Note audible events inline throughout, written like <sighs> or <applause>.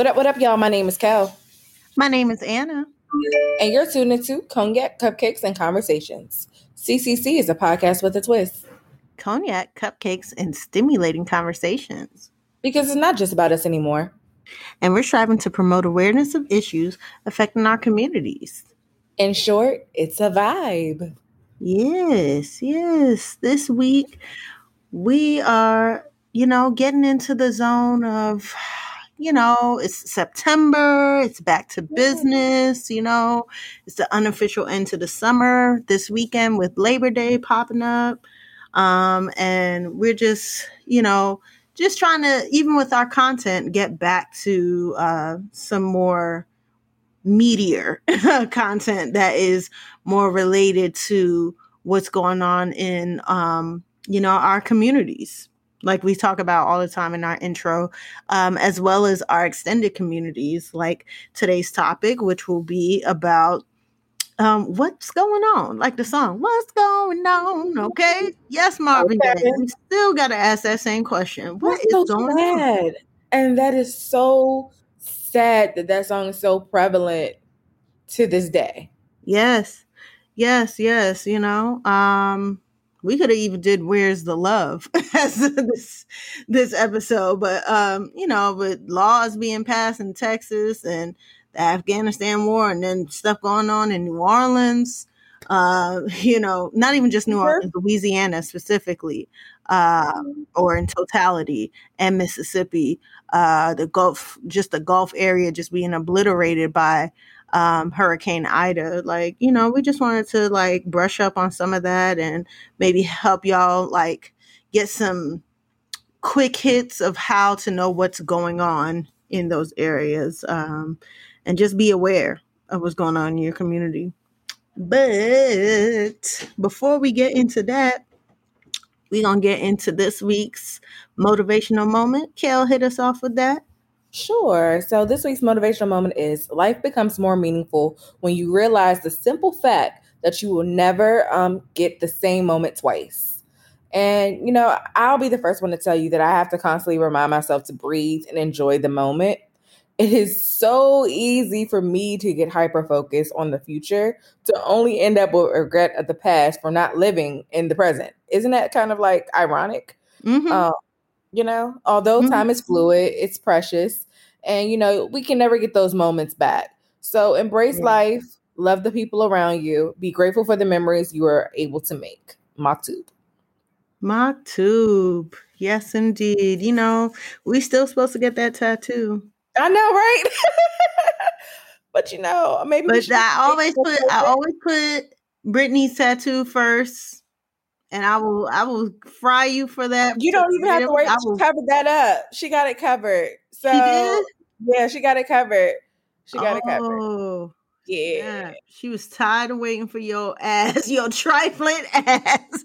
What up, what up, y'all? My name is Kel, My name is Anna. and you're tuned into Cognac, Cupcakes, and Conversations. CCC is a podcast with a twist Cognac, cupcakes, and stimulating conversations. because it's not just about us anymore. And we're striving to promote awareness of issues affecting our communities. In short, it's a vibe. Yes, yes. This week we are, you know, getting into the zone of, you know, it's September, it's back to business, you know, it's the unofficial end to the summer this weekend with Labor Day popping up. Um, and we're just, you know, just trying to, even with our content, get back to uh, some more meatier <laughs> content that is more related to what's going on in um you know our communities like we talk about all the time in our intro um as well as our extended communities like today's topic which will be about um what's going on like the song what's going on okay yes marvin Okay. Gaye. we still got to ask that same question what That's is so going on sad. And that is so sad that that song is so prevalent to this day. Yes. Yes, yes, you know. Um we could have even did Where's the Love <laughs> as this this episode, but um, you know, with laws being passed in Texas and the Afghanistan war and then stuff going on in New Orleans, uh, <laughs> you know, not even just New. Orleans, Louisiana specifically, uh, or in totality, and Mississippi, uh, the Gulf, just the Gulf area just being obliterated by um, Hurricane Ida. Like, you know, we just wanted to like brush up on some of that and maybe help y'all like get some quick hits of how to know what's going on in those areas um, and just be aware of what's going on in your community. But before we get into that, we're going to get into this week's motivational moment. Kel, hit us off with that. Sure. So this week's motivational moment is life becomes more meaningful when you realize the simple fact that you will never um, get the same moment twice. And, you know, I'll be the first one to tell you that I have to constantly remind myself to breathe and enjoy the moment. It is so easy for me to get hyper focused on the future to only end up with regret of the past for not living in the present. Isn't that kind of like ironic? Mhm. Um, you know, although Mhm. time is fluid, it's precious, and you know, we can never get those moments back. So embrace Yeah. life, love the people around you, be grateful for the memories you are able to make. Maktub. Maktub. Yes, indeed. You know, we still supposed to get that tattoo. I know, right? <laughs> but you know, maybe But I always put I always put Brittany's tattoo first. And I will I will fry you for that. You don't even have to worry. I She will- covered that up. She got it covered. So did? yeah, she got it covered. She got it covered. Oh, Yeah. yeah. She was tired of waiting for your ass, <laughs> your trifling ass. <laughs>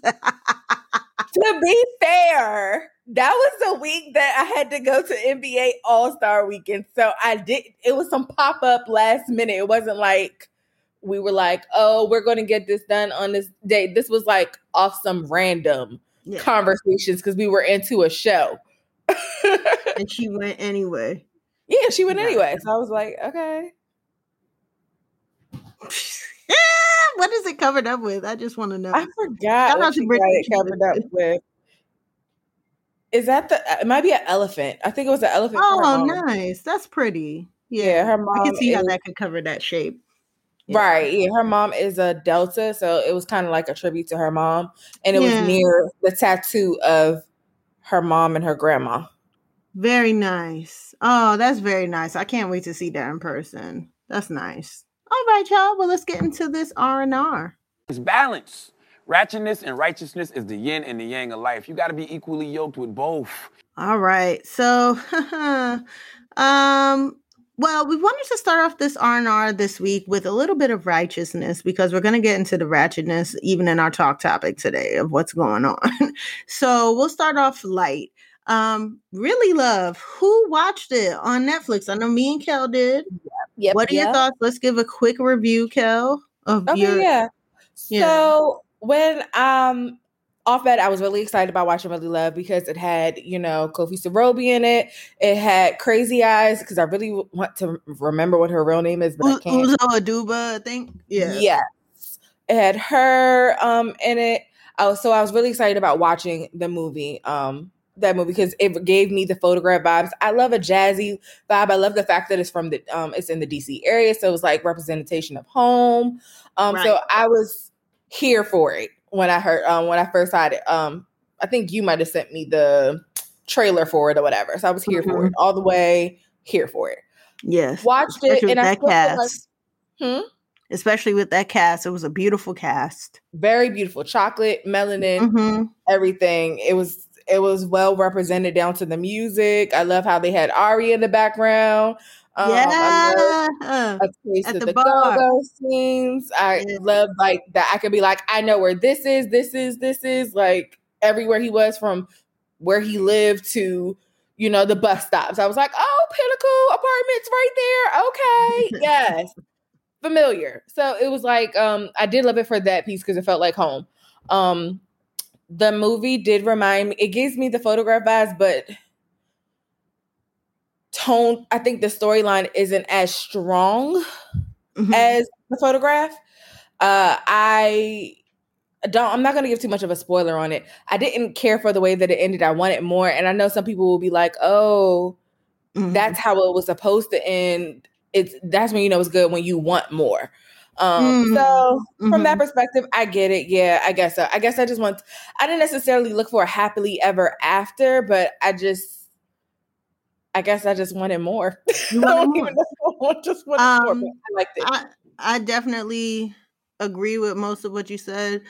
to be fair, that was the week that I had to go to NBA All Star Weekend. So I did. It was some pop up last minute. It wasn't like we were like, "Oh, we're going to get this done on this day." This was like off some random yeah. conversations because we were into a show. <laughs> And she went anyway. yeah, she went Got anyway. So I was like, "Okay." <laughs> what is it covered up with? I just want to know. I forgot what she got it covered up with. Is that the? Uh, it might be an elephant. I think it was an elephant. Oh, nice. That's pretty. Yeah, Yeah, her I mom. can see how is- that could cover that shape. Yeah. Right. Yeah. Her mom is a Delta. So it was kind of like a tribute to her mom. And it Yeah. was near the tattoo of her mom and her grandma. Very nice. Oh, that's very nice. I can't wait to see that in person. That's nice. All right, y'all. Well, let's get into this R and R. It's balance. Ratchetness and righteousness is the yin and the yang of life. You got to be equally yoked with both. All right. So, <laughs> um, well, we wanted to start off this R and R this week with a little bit of righteousness because we're going to get into the ratchetness even in our talk topic today of what's going on. <laughs> so we'll start off light. Um, really love. Who watched it on Netflix? I know me and Kel did. Yep. what are your thoughts? Let's give a quick review, Kel, of Okay, your yeah. yeah. So when um off that, I was really excited about watching Really Love because it had, you know, Kofi Siriboe in it. It had Crazy Eyes because I really want to remember what her real name is, but I U- can't. Uzo Aduba, I think. Yeah. Yes. It had her um in it. I was, so I was really excited about watching the movie. Um that movie because it gave me the photograph vibes. I love a jazzy vibe. I love the fact that it's from the um it's in the DC area, so it's like representation of home. Um so I was here for it when I heard um when I first saw it. Um I think you might have sent me the trailer for it or whatever. So I was here for Mhm. it all the way here for it. Yes. Watched it and I that still like cast. Hmm? Especially with that cast. It was a beautiful cast. very beautiful chocolate melanin hmm everything it was it was well represented down to the music i love how they had ari in the background um, I love yeah. a taste At of the the, bar. go-go scenes i Yeah. love like that i could be like i know where this is this is this is like everywhere he was from where he lived to you know the bus stops i was like oh pinnacle apartments right there okay yes <laughs> familiar. So it was like um I did love it for that piece because it felt like home. Um the movie did remind me it gives me the photograph vibes, but I think the storyline isn't as strong Mhm. as the photograph. Uh I don't I'm not gonna give too much of a spoiler on it. I didn't care for the way that it ended. I wanted more. And I know some people will be like, oh, Mhm. that's how it was supposed to end. It's that's when you know it's good when you want more. Um, Mhm. so from that Mhm. perspective, I get it. Yeah, I guess so. I guess I just want I didn't necessarily look for a happily ever after, but I just I guess I just wanted more. <laughs> You I wanted more. know. Just wanted more. Um, But I liked it. I I definitely agree with most of what you said.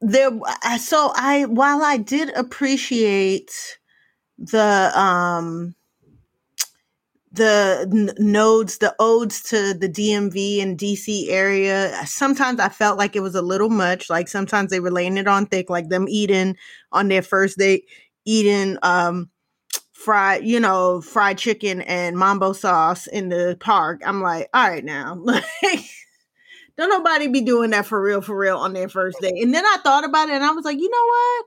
There, so I while I did appreciate the um the n- nodes, the odes to the DMV and DC area. Sometimes I felt like it was a little much. Like sometimes they were laying it on thick, like them eating on their first date, eating um fried, you know, fried chicken and mambo sauce in the park. I'm like, all right now, <laughs> like. Don't nobody be doing that for real, for real on their first date. And then I thought about it and I was like, you know what?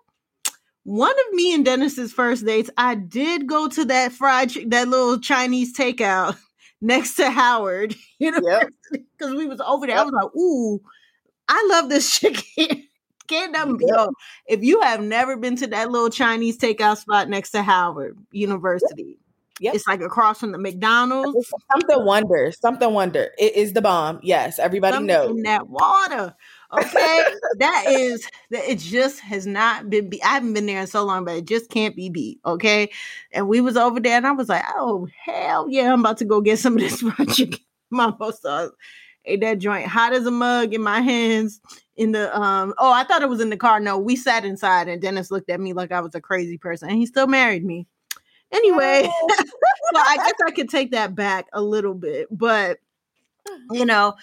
One of me and Dennis's first dates, I did go to that fried, that little Chinese takeout <laughs> next to Howard, you <laughs> know, Yep. because we was over there. I was like, ooh, I love this chicken. Can't nothing yo, if you have never been to that little Chinese takeout spot next to Howard University, Yep. it's like across from the McDonald's. Something wonder. Something wonder. It is the bomb. Yes, everybody something knows. in that water. Okay, that is that. It just has not been. Be- I haven't been there in so long, but it just can't be beat. Okay, and we was over there, and I was like, "Oh hell yeah, I'm about to go get some of this <laughs> fried chicken mambo sauce." Ate that joint hot as a mug in my hands. In the um, oh, I thought it was in the car. No, we sat inside, and Dennis looked at me like I was a crazy person, and he still married me. Anyway, <laughs> so I guess I could take that back a little bit, but you know,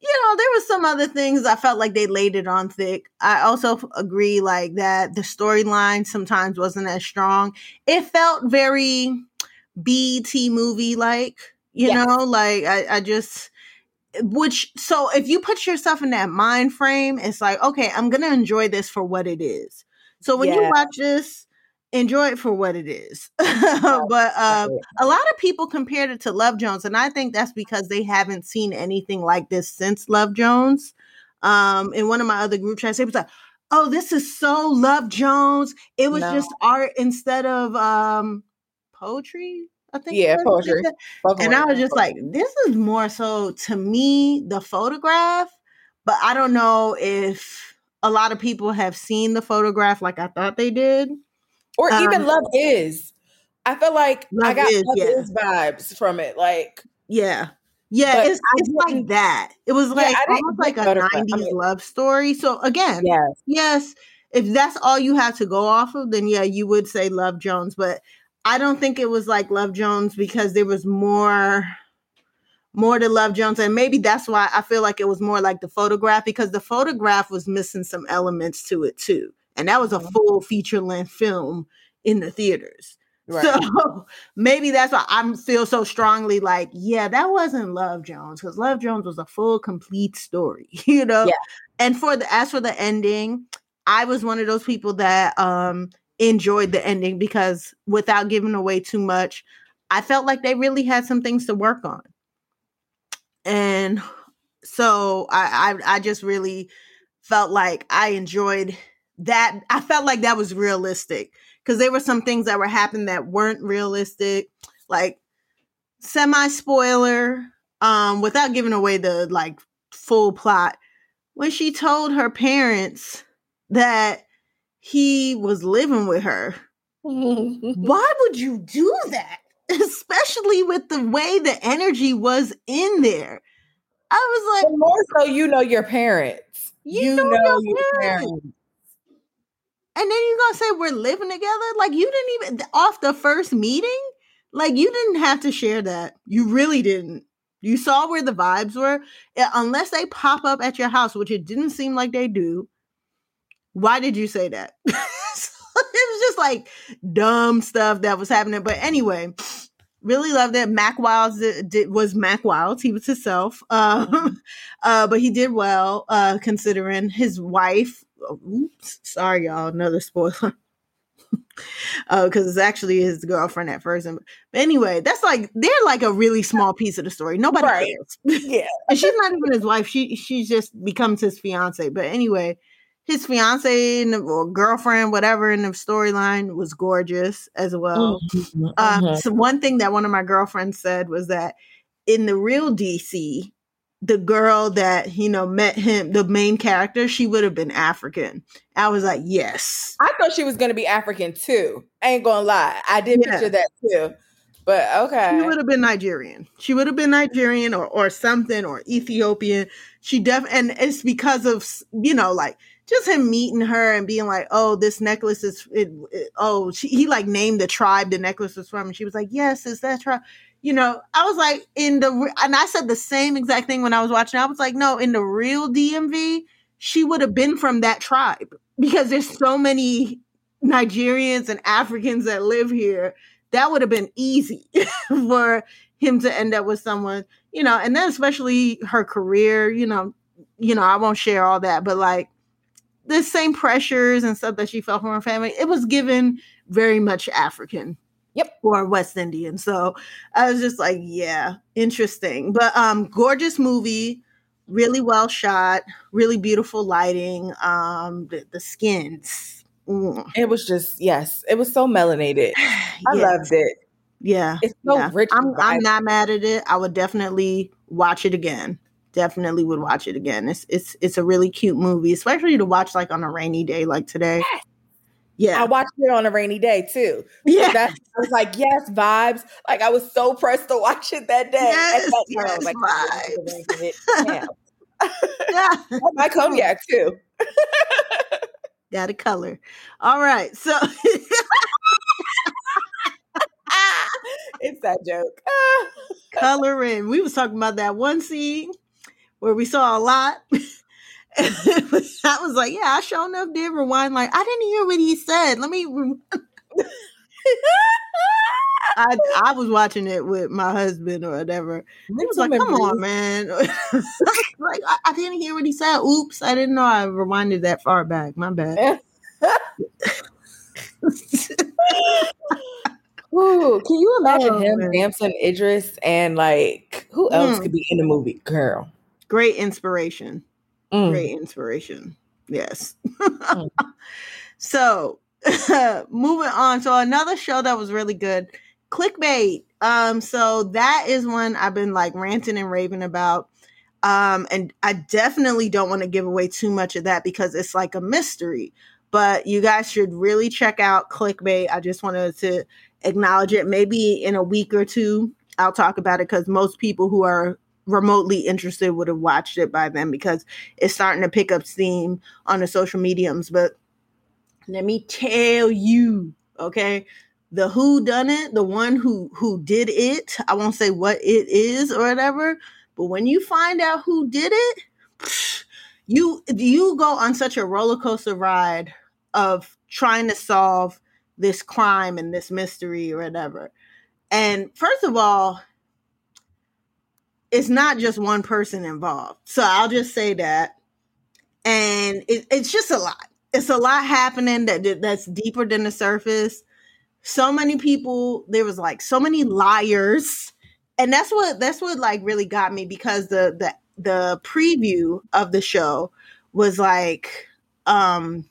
you know, there was some other things I felt like they laid it on thick. I also agree like that the storyline sometimes wasn't as strong. It felt very bt movie like, you Yes. know, like I, I just which so if you put yourself in that mind frame, it's like, okay, I'm gonna enjoy this for what it is. So when you watch this, enjoy it for what it is. <laughs> but um a lot of people compared it to Love Jones, and I think that's because they haven't seen anything like this since Love Jones. Um, in one of my other group chats, it was like, "Oh, this is so Love Jones." It was No. just art instead of um poetry. I think. Yeah, poetry. And I was just like, "This is more so to me the photograph." But I don't know if a lot of people have seen the photograph like I thought they did. or even um, love is. I feel like I got Is, love yeah. is vibes from it. Like Yeah. Yeah, it's, it's like that. It was like didn't almost like a photograph. I 90s mean- love story. So again, yes, yes, if that's all you have to go off of, then yeah, you would say Love Jones. But I don't think it was like Love Jones because there was more more to Love Jones. And maybe that's why I feel like it was more like the photograph because the photograph was missing some elements to it too. And that was a Mhm. full feature length film in the theaters. Right. So <laughs> maybe that's why I feel so strongly like, yeah, that wasn't Love Jones because Love Jones was a full, complete story, <laughs> you know. Yeah. And for the as for the ending, I was one of those people that um enjoyed the ending because without giving away too much, I felt like they really had some things to work on. And so I I, I just really felt like I enjoyed that. I felt like that was realistic because there were some things that were happening that weren't realistic, like semi spoiler, um, without giving away the like full plot. When she told her parents that he was living with her, <laughs> why would you do that? <laughs> Especially with the way the energy was in there. I was like, But more so, you know your parents. You know your parents. and then you're gonna say we're living together? Like you didn't even off the first meeting? Like you didn't have to share that. You really didn't. You saw where the vibes were. Uh, Unless they pop up at your house, which it didn't seem like they do. Why did you say that? <laughs> So it was just like dumb stuff that was happening. But anyway, really loved it. Mack Wilds did, did- was Mack Wilds. He was himself. <laughs> Um, uh, but he did well uh, considering his wife. oops, sorry, y'all. Another spoiler. <laughs> Because it's actually his girlfriend at first. And- But anyway, that's like they're like a really small piece of the story. Nobody Right. cares. Yeah. and she's not even his wife. She she just becomes his fiance. But anyway, his fiance and or girlfriend, whatever in the storyline, was gorgeous as well. Mhm, Um, mhm. so one thing that one of my girlfriends said was that in the real DC, the girl that you know met him, the main character, she would have been African. I was like, yes, I thought she was gonna be African too. I ain't gonna lie. I did Yeah. picture that too. But okay. she would have been Nigerian. She would have been Nigerian or or something or Ethiopian. She def and it's because of you know like just him meeting her and being like, oh, this necklace is it, it- oh she he like named the tribe the necklace was from, and she was like, yes, is that tribe? You know, I was like in the and I said the same exact thing when I was watching. I was like, no, in the real DMV, she would have been from that tribe because there's so many Nigerians and Africans that live here. That would have been easy <laughs> for him to end up with someone, you know, and then especially her career, you know, you know, I won't share all that, but like the same pressures and stuff that she felt from her family, it was given very much African. Yep. Or West Indian. So I was just like, yeah, interesting. But um gorgeous movie, really well shot, really beautiful lighting, um the, the skins. Mm, It was just yes, it was so melanated. <sighs> I yeah, loved it. Yeah. It's so yeah. rich. I'm I'm not mad at it. I would definitely watch it again. Definitely would watch it again. It's it's it's a really cute movie, especially to watch like on a rainy day like today. Yeah. I watched it on a rainy day too. So Yeah. that I was like, yes, vibes. Like I was so pressed to watch it that day. Yes, that oh yes, <laughs> <laughs> like, vibes. yeah. yeah. my cognac too. <laughs> Got a color. All right. So it's that joke. coloring. We was talking about that one scene where we saw a lot. <laughs> I was like, yeah, I sure enough did rewind. Like, I didn't hear what he said. Let me. <laughs> I I was watching it with my husband or whatever. He was like, "Come on, man!" <laughs> like, I, I didn't hear what he said. Oops, I didn't know I rewinded that far back. My bad. Ooh, can you imagine Oh, him, man. Idris, and like who else Mm. could be in the movie? Girl. Great inspiration. Mm. Great inspiration. Yes. Mm. <laughs> so <laughs> moving on. So another show that was really good, clickbait. Um, so that is one I've been like ranting and raving about. Um, and I definitely don't want to give away too much of that because it's like a mystery. But you guys should really check out clickbait. I just wanted to acknowledge it. Maybe in a week or two, I'll talk about it because most people who are remotely interested would have watched it by then because it's starting to pick up steam on the social mediums. But let me tell you, okay, the who done it, the one who who did it, I won't say what it is or whatever, but when you find out who did it, <sighs> you you go on such a roller coaster ride of trying to solve this crime and this mystery or whatever. And first of all, it's not just one person involved. So I'll just say that. And it, it's just a lot. It's a lot happening that that's deeper than the surface. So many people, there was like so many liars. And that's what that's what like really got me because the the the preview of the show was like um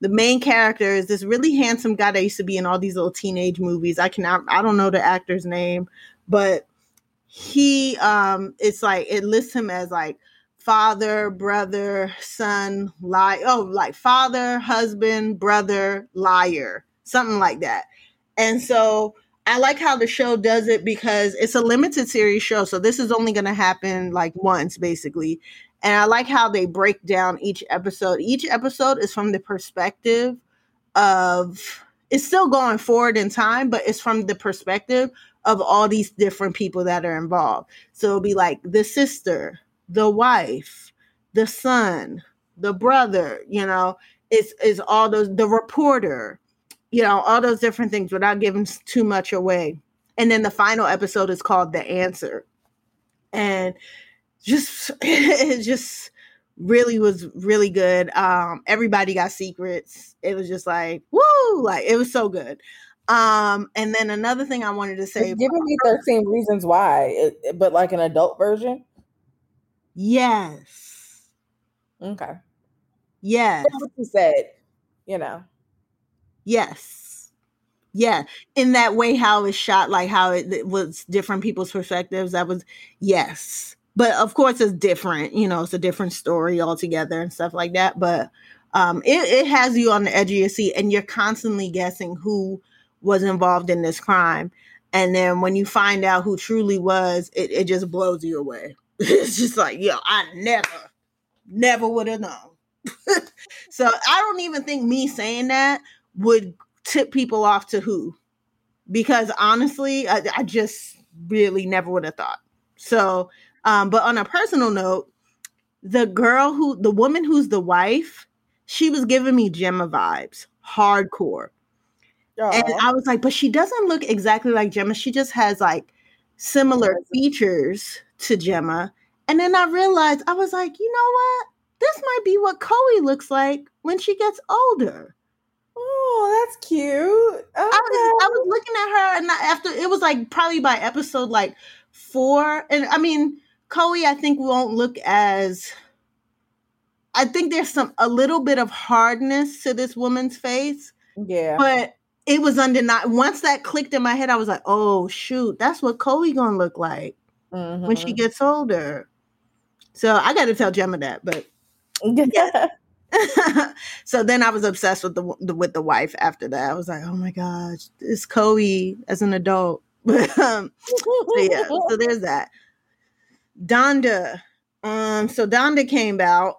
the main character is this really handsome guy that used to be in all these little teenage movies. I cannot I don't know the actor's name, but he um it's like it lists him as like father, brother, son, lie oh like father, husband, brother, liar, something like that. And so I like how the show does it because it's a limited series show. So this is only going to happen like once basically. And I like how they break down each episode. Each episode is from the perspective of it's still going forward in time, but it's from the perspective of all these different people that are involved. So it'll be like the sister, the wife, the son, the brother, you know, it's is all those the reporter, you know, all those different things without giving too much away. And then the final episode is called The Answer. And just <laughs> it just really was really good. Um everybody got secrets. It was just like, woo, like it was so good. Um and then another thing I wanted to say It's giving me 13 reasons why, but like an adult version. Yes. Okay. Yes. That's what you said, you know. Yes. Yeah. In that way, how it's shot, like how it, it was different people's perspectives. That was, yes. But of course, it's different. You know, it's a different story altogether and stuff like that. But um, it, it has you on the edge of your seat and you're constantly guessing who was involved in this crime. And then when you find out who truly was, it, it just blows you away. <laughs> it's just like, yo, I never, never would have known. <laughs> so I don't even think me saying that would tip people off to who because honestly I, I just really never would have thought so um but on a personal note the girl who the woman who's the wife she was giving me gemma vibes hardcore and i was like but she doesn't look exactly like gemma she just has like similar features to gemma and then i realized i was like you know what this might be what Chloe looks like when she gets older. Oh, that's cute. Okay. I was, I was looking at her, and I- after it was like probably by episode like four, and I mean, Chloe, I think won't look as. I think there's some a little bit of hardness to this woman's face, yeah. but it was undeniable. Once that clicked in my head, I was like, "Oh shoot, that's what Chloe gonna look like when she Mhm. gets older." So I got to tell Gemma that, but Yeah. <laughs> so then I was obsessed with the, the with the wife after that. I was like, oh my gosh, it's Chloe as an adult. <laughs> um, so yeah, so <laughs> there's that. Donda. Um, so Donda came out,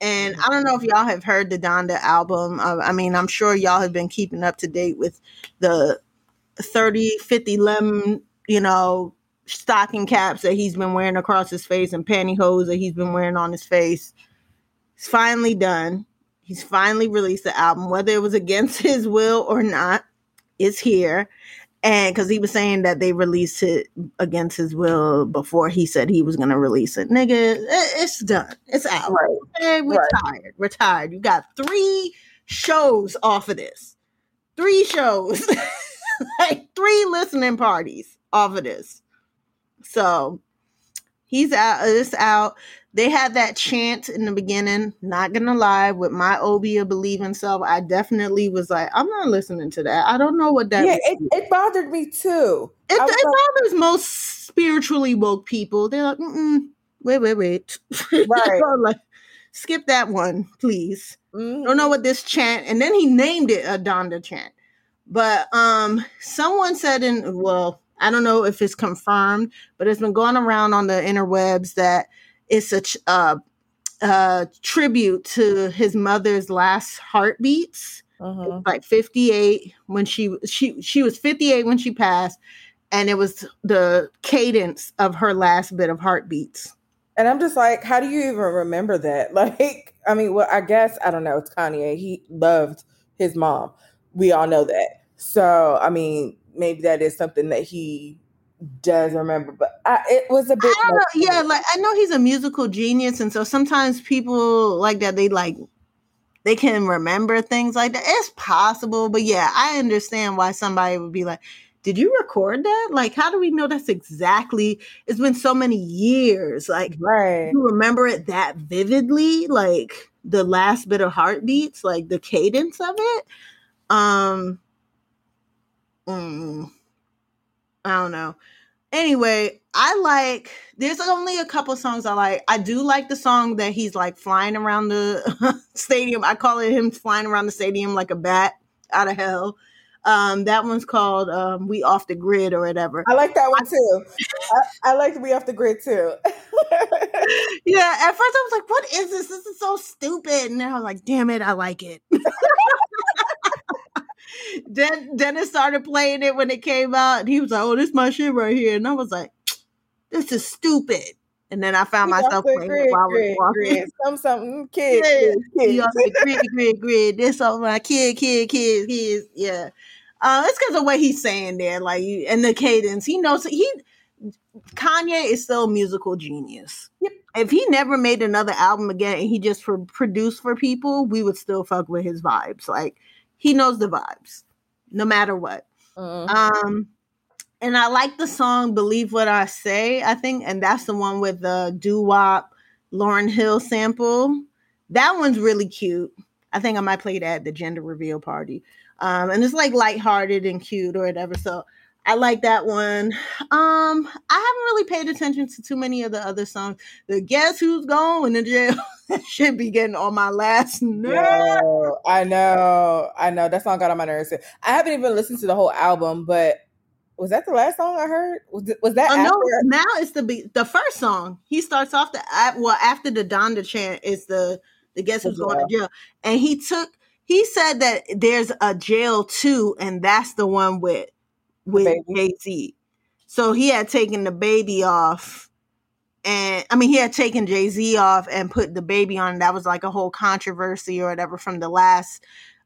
and I don't know if y'all have heard the Donda album. Uh, I mean, I'm sure y'all have been keeping up to date with the 30, 50 lemon, you know, stocking caps that he's been wearing across his face and pantyhose that he's been wearing on his face. It's finally done. He's finally released the album, whether it was against <laughs> his will or not. It's here, and because he was saying that they released it against his will before he said he was going to release it, nigga, it- it's done. It's out. Right. Okay, we're Right. tired. We're tired. You got three shows off of this. Three shows. <laughs> like three listening parties off of this. So he's out. It's out. They had that chant in the beginning. Not gonna lie, with my Obia believe in self, I definitely was like, I'm not listening to that. I don't know what that. yeah, it, it bothered me too. It, it like- bothers most spiritually woke people. They're like, Mm-mm, wait, wait, wait. <laughs> Right. like, skip that one, please. Mhm. Don't know what this chant, and then he named it a Donda chant. But um, someone said in well, I don't know if it's confirmed, but it's been going around on the interwebs that it's a uh, uh, tribute to his mother's last heartbeats Mhm. like 58 when she she she was 58 when she passed and it was the cadence of her last bit of heartbeats And I'm just like, how do you even remember that? <laughs> Like, I mean, well, I guess I don't know. It's Kanye. He loved his mom. We all know that. So I mean, maybe that is something that he does remember, but I, it was a bit. I don't know. Yeah, like I know he's a musical genius, and so sometimes people like that they like they can remember things like that. It's possible, but yeah, I understand why somebody would be like, "Did you record that? Like, how do we know that's exactly?" It's been so many years. Like, right. you remember it that vividly, like the last bit of heartbeats, like the cadence of it. Um, mm, I don't know. Anyway, I like. There's only a couple songs I like. I do like the song that he's like flying around the <laughs> stadium. I call it him flying around the stadium like a bat out of hell. Um, that one's called um, "We Off the Grid" or whatever. I like that one too. I, I like to be off the grid too. <laughs> Yeah, at first I was like, "What is this? This is so stupid," and then I was like, "Damn it, I like it." <laughs> then Dennis started playing it when it came out, and he was like, "Oh, this my shit right here," and I was like, <tsk> "This is stupid." And then I found myself playing grid, it while I was walking. grid. Some something kid, Yeah, kid, grid, grid, grid. This all my kid, kid, kid, kids. Yeah. Uh, it's because of what he's saying there, like, and the cadence. He knows he. Kanye is still a musical genius. Yep. If he never made another album again and he just for, produced for people, we would still fuck with his vibes. Like he knows the vibes, no matter what. Mhm. Um, and I like the song "Believe What I Say." I think, and that's the one with the doo wop Lauryn Hill sample. That one's really cute. I think I might play that at the gender reveal party. Um, and it's like lighthearted and cute or whatever. So I like that one. Um, I haven't really paid attention to too many of the other songs. The Guess Who's Going to Jail <laughs> should be getting on my last nerve. Yo, I know, I know. That song got on my nerves. I haven't even listened to the whole album, but was that the last song I heard? Was, that Oh no! Now it's the be- the first song. He starts off the well after the Donda chant is the the guess who's going to jail, and he took he said that there's a jail too, and that's the one with with. Jay Z. So he had taken the baby off, and I mean he had taken Jay Z off and put the baby on. That was like a whole controversy or whatever from the last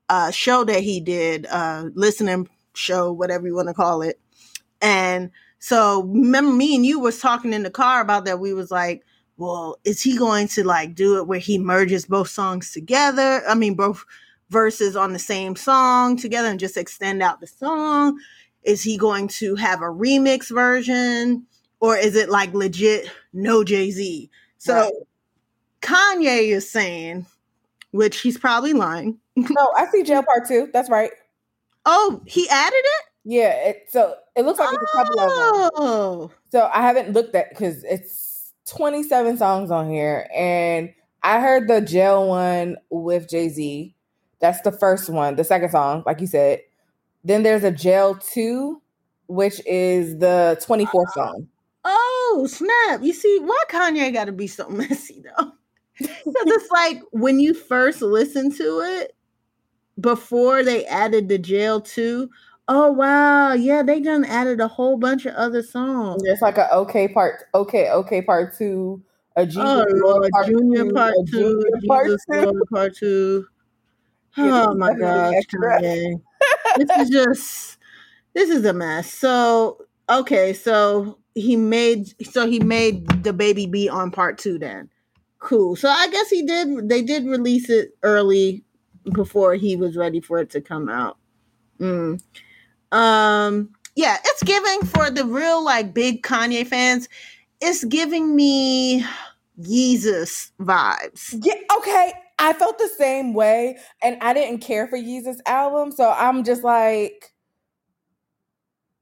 uh, show that he did, uh, listening show, whatever you want to call it. And so remember me and you was talking in the car about that. We was like, well, is he going to like do it where he merges both songs together? I mean, both verses on the same song together and just extend out the song? Is he going to have a remix version? Or is it like legit no Jay Z? So Right. Kanye is saying, which he's probably lying. <laughs> No, I see jail part two. That's right. Oh, he added it? Yeah. It, so it looks like it's a couple of them. Oh. So I haven't looked at because it's 27 songs on here, and I heard the jail one with Jay Z. That's the first one. The second song, like you said. Then there's a jail two, which is the 24th song. Oh, snap. You see, why Kanye got to be so <laughs> messy, though? <laughs> Because it's like when you first listen to it, before they added the jail too. Oh, wow. Yeah, they done added a whole bunch of other songs. It's like a okay part, okay, okay part two, a Jesus Oh, Lord Lord. Junior part two. Junior part two. <laughs> Part two. Oh, my gosh. This is just, this is a mess. So, okay. So he made, so he made the baby be on part two then. Cool. So I guess he did, they did release it early before he was ready for it to come out. Mm. Um, yeah, it's giving for the real like big Kanye fans. It's giving me Yeezus vibes. Yeah, okay. I felt the same way, and I didn't care for Yeezus album, so I'm just like,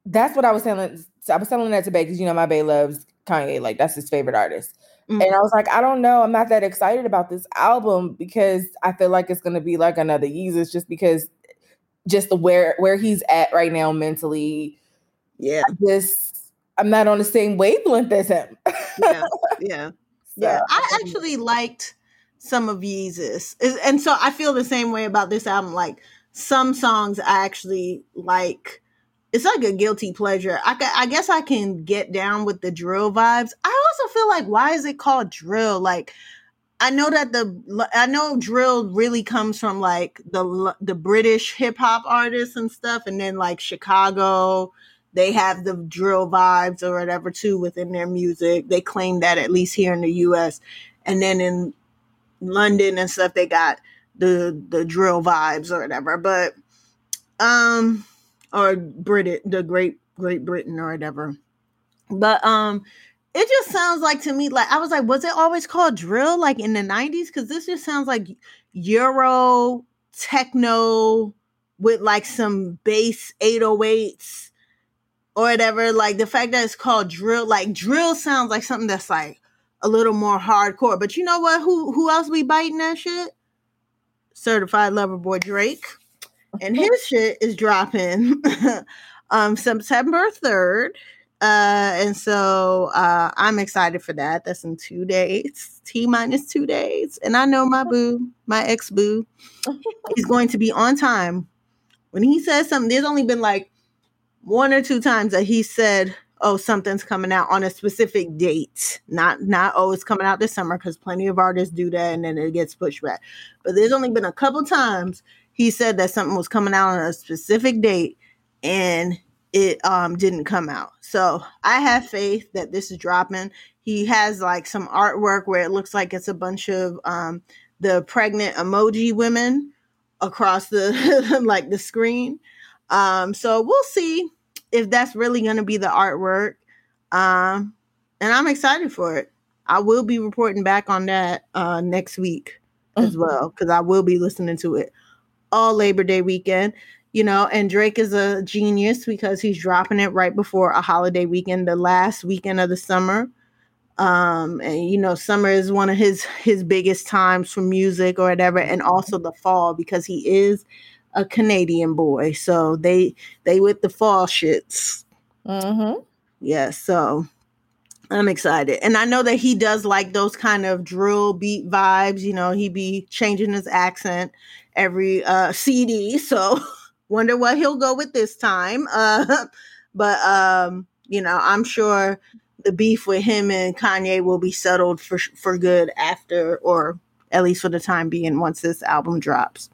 that's what I was telling. I was telling that to Bay because you know my Bay loves Kanye, like that's his favorite artist. Mm. And I was like, I don't know, I'm not that excited about this album because I feel like it's gonna be like another Yeezus, just because, just the where where he's at right now mentally. Yeah, I just I'm not on the same wavelength as him. yeah, yeah. <laughs> Yeah, I actually liked some of Yeezus, and so I feel the same way about this album. Like some songs, I actually like. It's like a guilty pleasure. I, I guess I can get down with the drill vibes. I also feel like, why is it called drill? Like, I know that the I know drill really comes from like the the British hip hop artists and stuff, and then like Chicago, they have the drill vibes or whatever too within their music. They claim that at least here in the U.S. and then in London and stuff, they got the the drill vibes or whatever. But um, or Brit the Great Great Britain or whatever. But um, it just sounds like to me like I was like, was it always called drill like in the 90s? Because this just sounds like Euro techno with like some bass 808s or whatever. Like the fact that it's called drill, like drill sounds like something that's like a little more hardcore. But you know what? Who who else be biting that shit? Certified Lover Boy Drake. And <laughs> his shit is dropping <laughs> um September 3rd. Uh, and so uh, I'm excited for that. That's in two days, T minus two days. And I know my boo, my ex boo, <laughs> is going to be on time. When he says something, there's only been like one or two times that he said, "Oh, something's coming out on a specific date." Not, not oh, it's coming out this summer because plenty of artists do that, and then it gets pushed back. But there's only been a couple times he said that something was coming out on a specific date, and it um didn't come out. So I have faith that this is dropping. He has like some artwork where it looks like it's a bunch of um the pregnant emoji women across the <laughs> like the screen. Um so we'll see if that's really going to be the artwork. Um and I'm excited for it. I will be reporting back on that uh next week as well cuz I will be listening to it all Labor Day weekend you know, and Drake is a genius because he's dropping it right before a holiday weekend, the last weekend of the summer. Um, and you know, summer is one of his his biggest times for music or whatever, and also the fall because he is a Canadian boy. So they they with the fall shits. Mm-hmm. Yeah, so I'm excited. And I know that he does like those kind of drill beat vibes. You know, he be changing his accent every uh CD. So <laughs> Wonder what he'll go with this time. <laughs> Uh, but um, you know, I'm sure the beef with him and Kanye will be settled for for good after, or at least for the time being, once this album drops.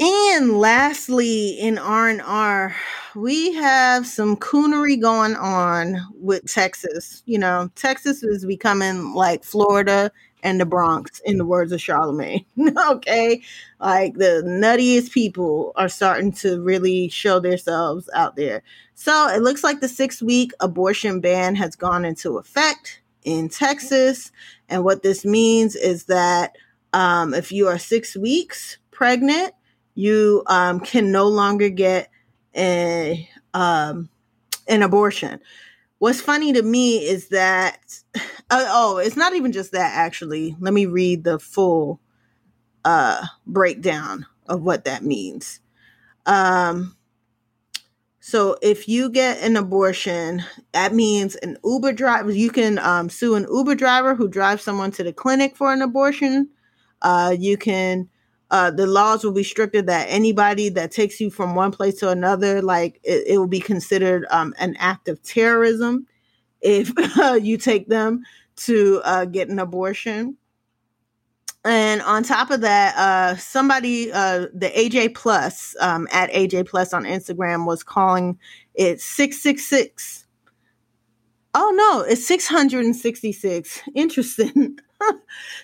And lastly, in R and R, we have some coonery going on with Texas. You know, Texas is becoming like Florida and the Bronx, in the words of Charlemagne. <laughs> okay. Like the nuttiest people are starting to really show themselves out there. So it looks like the six week abortion ban has gone into effect in Texas. And what this means is that um, if you are six weeks pregnant, you um, can no longer get a um, an abortion. What's funny to me is that, uh, oh, it's not even just that actually. Let me read the full uh, breakdown of what that means. Um, so if you get an abortion, that means an Uber driver, you can um, sue an Uber driver who drives someone to the clinic for an abortion. Uh, you can uh, the laws will be stricter that anybody that takes you from one place to another, like it, it will be considered um, an act of terrorism if <laughs> you take them to uh, get an abortion. And on top of that, uh, somebody, uh, the AJ Plus um, at AJ Plus on Instagram was calling it 666. Oh no, it's 666. <laughs> Interesting.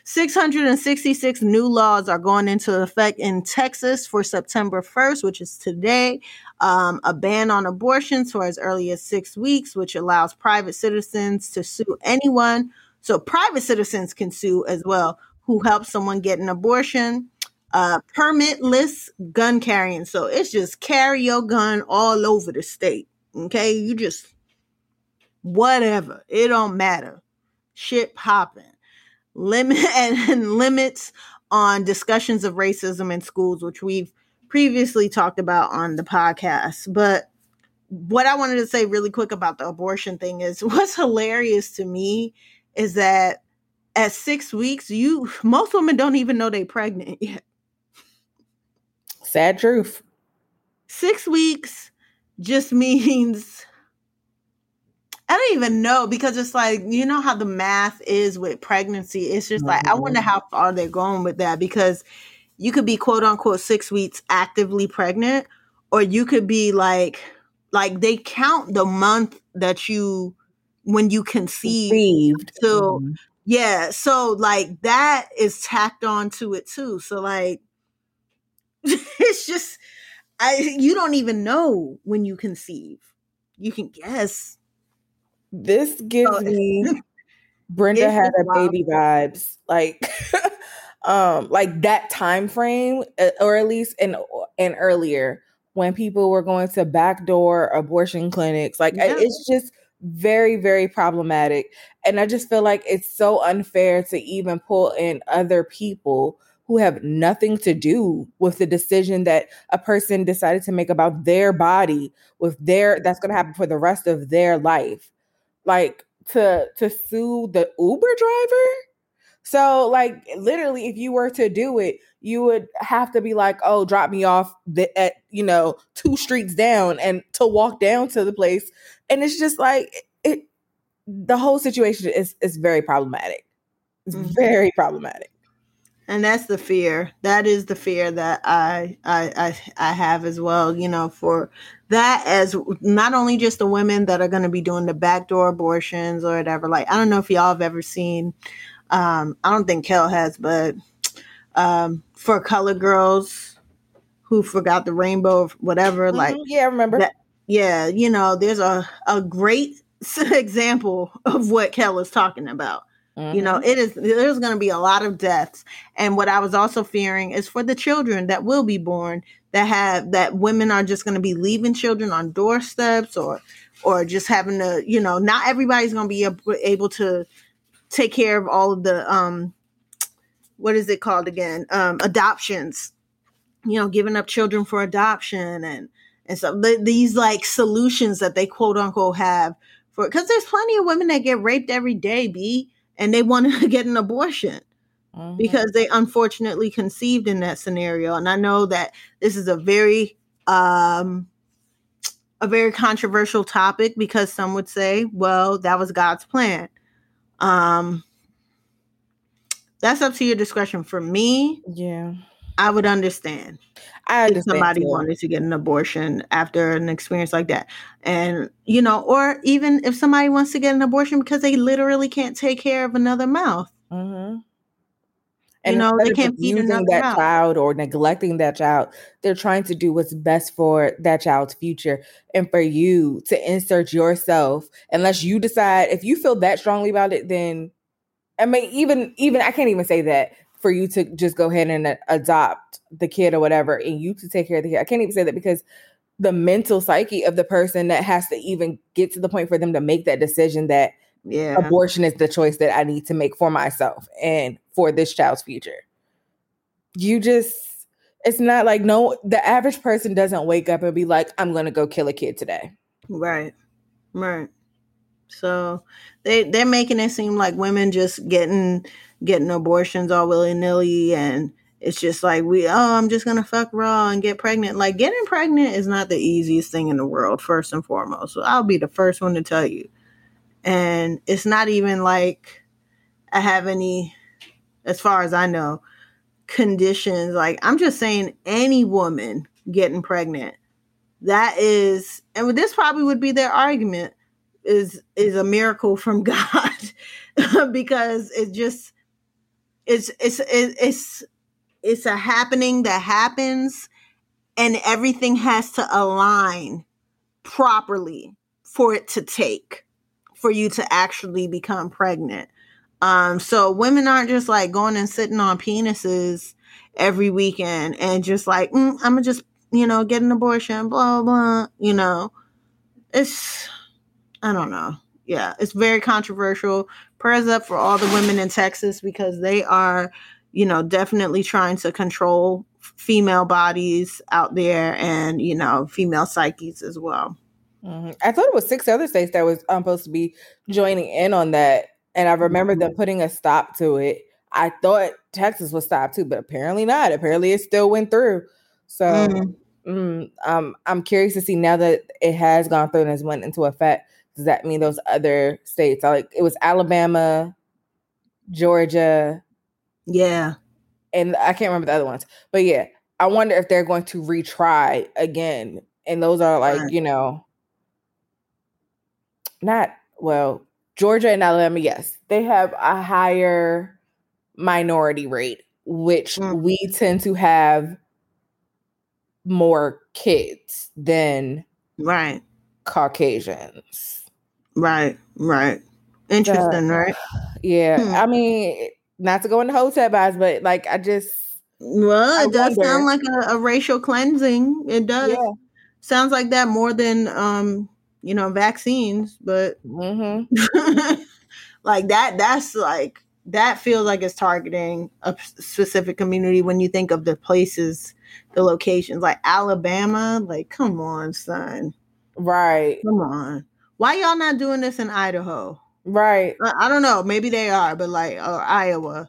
666 new laws are going into effect in Texas for September 1st, which is today. Um, a ban on abortions for as early as six weeks, which allows private citizens to sue anyone. So, private citizens can sue as well who helps someone get an abortion. Uh, permitless gun carrying. So, it's just carry your gun all over the state. Okay. You just, whatever. It don't matter. Shit popping limit <laughs> and limits on discussions of racism in schools, which we've previously talked about on the podcast. But what I wanted to say really quick about the abortion thing is <laughs> what's hilarious to me is that at six weeks, you most women don't even know they're pregnant <laughs> yet. Sad truth. Six weeks just means I don't even know because it's like you know how the math is with pregnancy. It's just like I wonder Mhm. how far they're going with that because you could be quote unquote six weeks actively pregnant, or you could be like like they count the month that you when you conceive. Conceived. So Mhm. yeah, so like that is tacked on to it too. So like <laughs> it's just I you don't even know when you conceive. You can guess. This gives me <laughs> Brenda had a baby vibes, like, <laughs> um, like that time frame, uh, or at least in and earlier when people were going to backdoor abortion clinics. Like, Yeah. it's just very, very problematic, and I just feel like it's so unfair to even pull in other people who have nothing to do with the decision that a person decided to make about their body with their that's going to happen for the rest of their life like to to sue the Uber driver. So like literally if you were to do it, you would have to be like, "Oh, drop me off the, at, you know, two streets down and to walk down to the place." And it's just like it the whole situation is is very problematic. It's Mhm. very problematic. And that's the fear that is the fear that I, I i i have as well you know for that as not only just the women that are going to be doing the backdoor abortions or whatever like i don't know if y'all have ever seen um i don't think kel has but um for color girls who forgot the rainbow or whatever like Mhm. yeah, I remember. that- yeah you know there's a a great <laughs> example of what kel is talking about you know Mhm. it is there's going to be a lot of deaths. And what i was also fearing is for the children that will be born that have that women are just going to be leaving children on doorsteps or or just having to you know not everybody's going to be able to take care of all of the um what is it called again? Um adoptions. You know giving up children for adoption and and so th- these like solutions that they quote unquote have for because there's plenty of women that get raped every day b and they want to <laughs> get an abortion Mhm. because they unfortunately conceived in that scenario and i know that this is a very um a very controversial topic because some would say well that was god's plan um that's up to your discretion for me yeah. i would understand I if somebody too. wanted to get an abortion after an experience like that and you know or even if somebody wants to get an abortion because they literally can't take care of another mouth Mm-hmm. You know, they can't feed another that mouth. child or neglecting that child. They're trying to do what's best for that child's future and for you to insert yourself. Unless you decide, if you feel that strongly about it, then I mean, even even I can't even say that for you to just go ahead and uh, adopt the kid or whatever, and you to take care of the kid. I can't even say that because the mental psyche of the person that has to even get to the point for them to make that decision that yeah abortion is the choice that I need to make for myself and for this child's future. You just, it's not like no, the average person doesn't wake up and be like, I'm going to go kill a kid today. Right. Right. So they they're making it seem like women just getting getting abortions all willy nilly and it's just like we oh I'm just gonna fuck raw and get pregnant. Like getting pregnant is not the easiest thing in the world, first and foremost. So I'll be the first one to tell you. And it's not even like I have any as far as I know, conditions. Like I'm just saying any woman getting pregnant that is and this probably would be their argument is is a miracle from <laughs> god because it just it's it's it's it's a happening that happens and everything has to align properly for it to take for you to actually become pregnant um so women aren't just like going and sitting on penises every weekend and just like mm, i'm gonna just you know, get an abortion, blah, blah, you know. It's, I don't know. Yeah, it's very controversial. Prayers up for all the women in Texas because they are, you know, definitely trying to control female bodies out there and, you know, female psyches as well. Mhm. I thought it was six other states that was um, supposed to be joining in on that. And I remember them putting a stop to it. I thought Texas was stopped too, but apparently not. Apparently it still went through. So Mm. mm, um, I'm curious to see now that it has gone through and has went into effect does that mean those other states? Like it was Alabama, Georgia, Yeah. and I can't remember the other ones. But yeah, I wonder if they're going to retry again. And those are like, Right. you know, not well, Georgia and Alabama, yes, they have a higher minority rate, which Mm. we tend to have more kids than Right. Caucasians. Right. Right. Interesting, right? Yeah, Hmm. I mean, not to go into hotel vibes, but like I just Well, I it does wonder. sound like a, a racial cleansing. It does. yeah. Sounds like that more than um, you know, vaccines, but hmm <laughs> like that that's like that feels like it's targeting a specific community when you think of the places the locations like alabama like come on son Right, come on why y'all not doing this in idaho right. i, I don't know maybe they are but like or iowa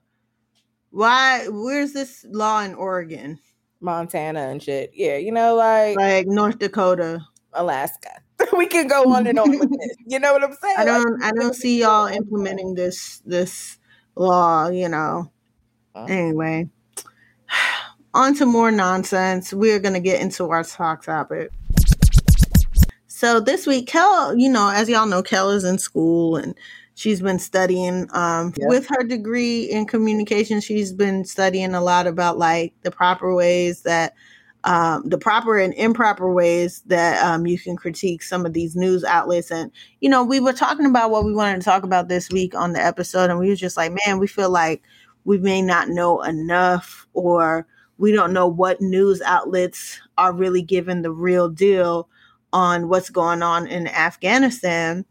why where's this law in oregon Montana and shit. Yeah, you know, like like north dakota Alaska. <laughs> we can go on and on with this. You know what I'm <laughs> saying? i don't i don't see y'all implementing this this law you know Uh. anyway <sighs> on to more nonsense we're going to get into our talk topic so this week kel you know as y'all know kel is in school and she's been studying um, Yep. with her degree in communication she's been studying a lot about like the proper ways that um, the proper and improper ways that um, you can critique some of these news outlets and you know we were talking about what we wanted to talk about this week on the episode and we were just like man we feel like we may not know enough or we don't know what news outlets are really giving the real deal on what's going on in Afghanistan.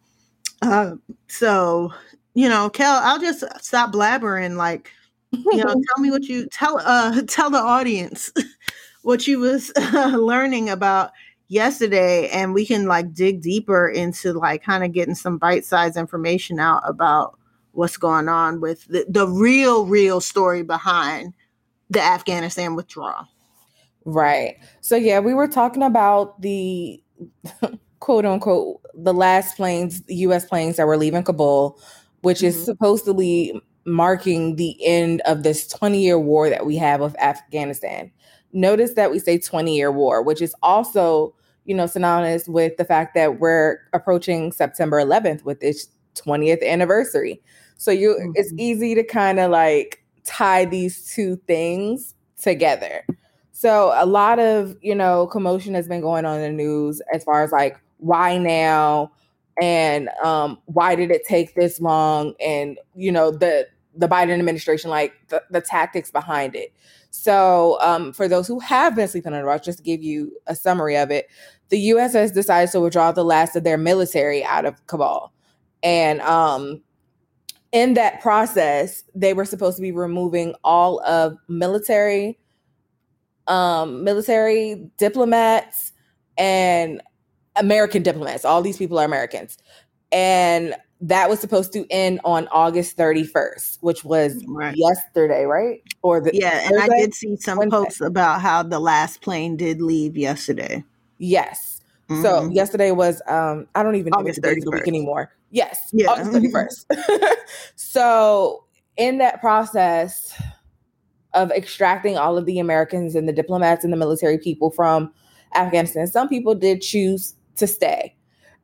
Uh, so, you know, Kel, I'll just stop blabbering. Like, you know, <laughs> tell me what you tell. Uh, <laughs> tell the audience <laughs> what you was learning about yesterday, and we can like dig deeper into like kind of getting some bite-sized information out about what's going on with the, the real, real story behind the Afghanistan withdrawal. Right. So yeah, we were talking about the quote unquote the last planes, US planes that were leaving Kabul, which is Mhm. supposedly marking the end of this 20 year war that we have with Afghanistan. Notice that we say 20 year war, which is also, you know, synonymous with the fact that we're approaching September 11th with its 20th anniversary. So you it's Mhm. easy to kind of like tie these two things together. So a lot of, you know, commotion has been going on in the news as far as like why now and um why did it take this long and you know the the Biden administration like the, the tactics behind it. So um for those who have been sleeping on the rock, just to give you a summary of it, the US has decided to withdraw the last of their military out of Kabul. And um in that process, they were supposed to be removing all of military um military diplomats and American diplomats. All these people are Americans. And that was supposed to end on August 31st, which was Right. yesterday, right? Or the Yeah, and I did see some Wednesday. posts about how the last plane did leave yesterday. Yes. So Mhm. yesterday was um I don't even know August the the week anymore. Yes, Yeah. August 31st. <laughs> so in that process of extracting all of the Americans and the diplomats and the military people from Afghanistan, some people did choose to stay.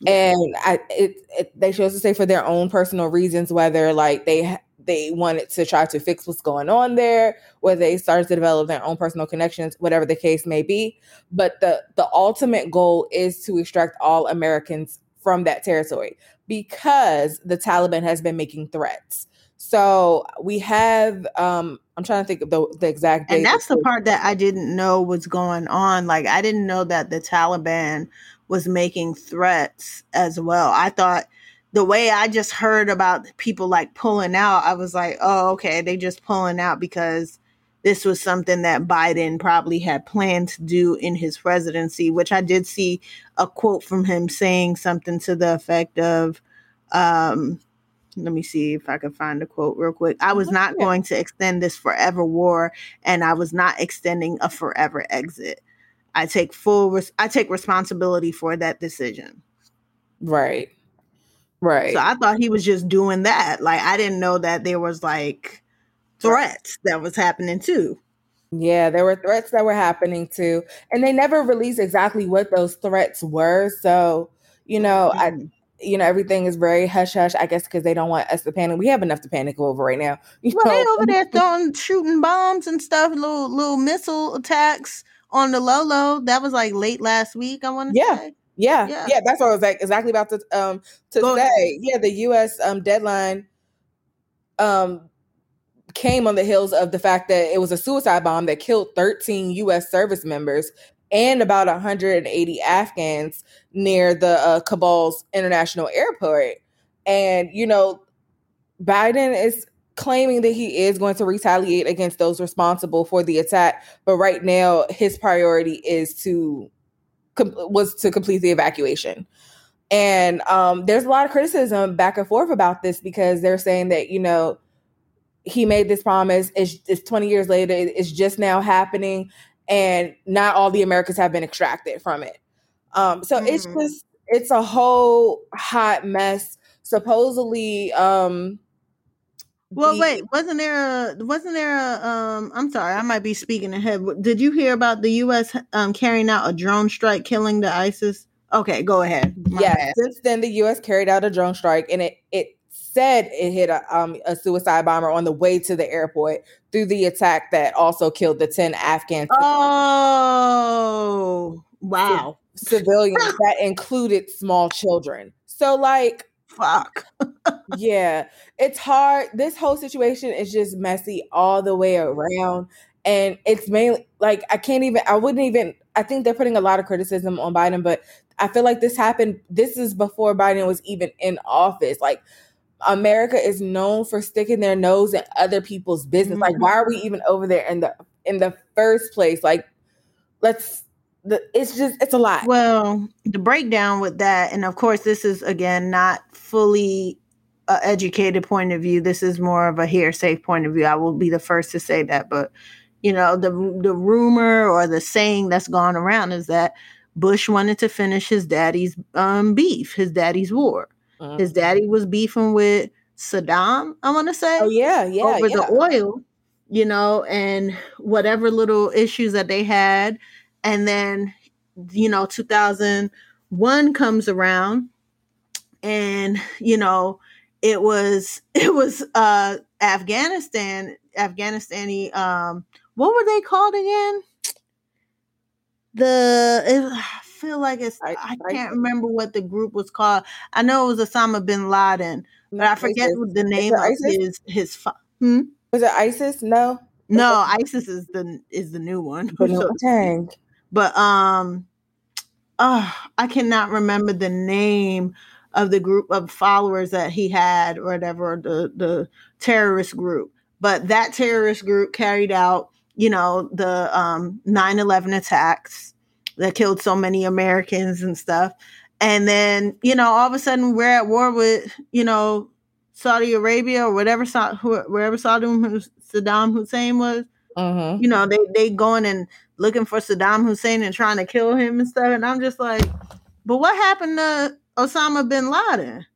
And I it, it they chose to stay for their own personal reasons whether like they they wanted to try to fix what's going on there, whether they started to develop their own personal connections, whatever the case may be but the the ultimate goal is to extract all Americans from that territory because the Taliban has been making threats. So we have um I'm trying to think of the, the exact date. and that's the part that I didn't know was going on. Like I didn't know that the Taliban was making threats as well. I thought the way I just heard about people like pulling out, I was like, oh, okay, they just pulling out because this was something that Biden probably had planned to do in his presidency, which I did see a quote from him saying something to the effect of, um, let me see if I can find the quote real quick. I was not going to extend this forever war, and I was not extending a forever exit. I take full res- I take responsibility for that decision. right. Right. So I thought he was just doing that. Like I didn't know that there was like threats that was happening too. Yeah, there were threats that were happening too, and they never released exactly what those threats were. So, you know, I, Mhm. You know, everything is very hush hush. I guess because they don't want us to panic. We have enough to panic over right now. <laughs> You Well, they over there throwing shooting bombs and stuff, little little missile attacks on the low low. That was like late last week, I want to Yeah. say. Yeah, Yeah. yeah, that's what I was like exactly about to um to Go say. ahead. Yeah, the U.S. um deadline um came on the heels of the fact that it was a suicide bomb that killed 13 U.S. service members and about 180 Afghans near the uh, Kabul's international airport. And you know, Biden is claiming that he is going to retaliate against those responsible for the attack, but right now his priority is to was to complete the evacuation. And um, there's a lot of criticism back and forth about this because they're saying that you know he made this promise. It's, it's 20 years later. It's just now happening, and not all the Americans have been extracted from it. Um, so it's Mhm. just it's a whole hot mess. Supposedly, um, Well, the- wait, wasn't there a wasn't there a um I'm sorry, I might be speaking ahead. Did you hear about the US um carrying out a drone strike killing the ISIS? Okay, go ahead. My Yes. bad. Since then, the U.S. carried out a drone strike, and it it said it hit a um a suicide bomber on the way to the airport through the attack that also killed the ten Afghan Oh, wow. civilians <laughs> that included small children. So, like, Fuck. yeah, it's hard. This whole situation is just messy all the way around. And it's mainly like, I can't even, I wouldn't even, I think they're putting a lot of criticism on Biden, but I feel like this happened, this is before Biden was even in office. Like, America is known for sticking their nose in other people's business. Like, why are we even over there in the in the first place? Like, let's. The, it's just it's a lot. Well, the breakdown with that, and of course, this is again not fully a educated point of view. This is more of a hearsay point of view. I will be the first to say that, but you know, the the rumor or the saying that's gone around is that Bush wanted to finish his daddy's um, beef, his daddy's war. Mhm. His daddy was beefing with Saddam. I want to say oh yeah, yeah, over yeah. the oil, you know, and whatever little issues that they had. And then, you know, 2001 comes around and, you know, it was, <laughs> it was, uh, Afghanistan, Afghanistani, um, what were they called again? The, it, feel like it's, I- I I- can't remember what the group was called. I know it was Osama bin Laden, but I forget ISIS. the name of ISIS? his, his, hmm? Was it ISIS? No, No, ISIS is the is the new one. <laughs> but So- dang. but um, uh, I cannot remember the name of the group of followers that he had or whatever the the terrorist group. But that terrorist group carried out, you know, the um 9/11 attacks that killed so many Americans and stuff. And then, you know, all of a sudden we're at war with, you know, Saudi Arabia or whatever, wherever Saddam, Saddam Hussein was Mm-hmm. you know, they they going and looking for Saddam Hussein and trying to kill him and stuff. And I'm just like, but what happened to Osama bin Laden?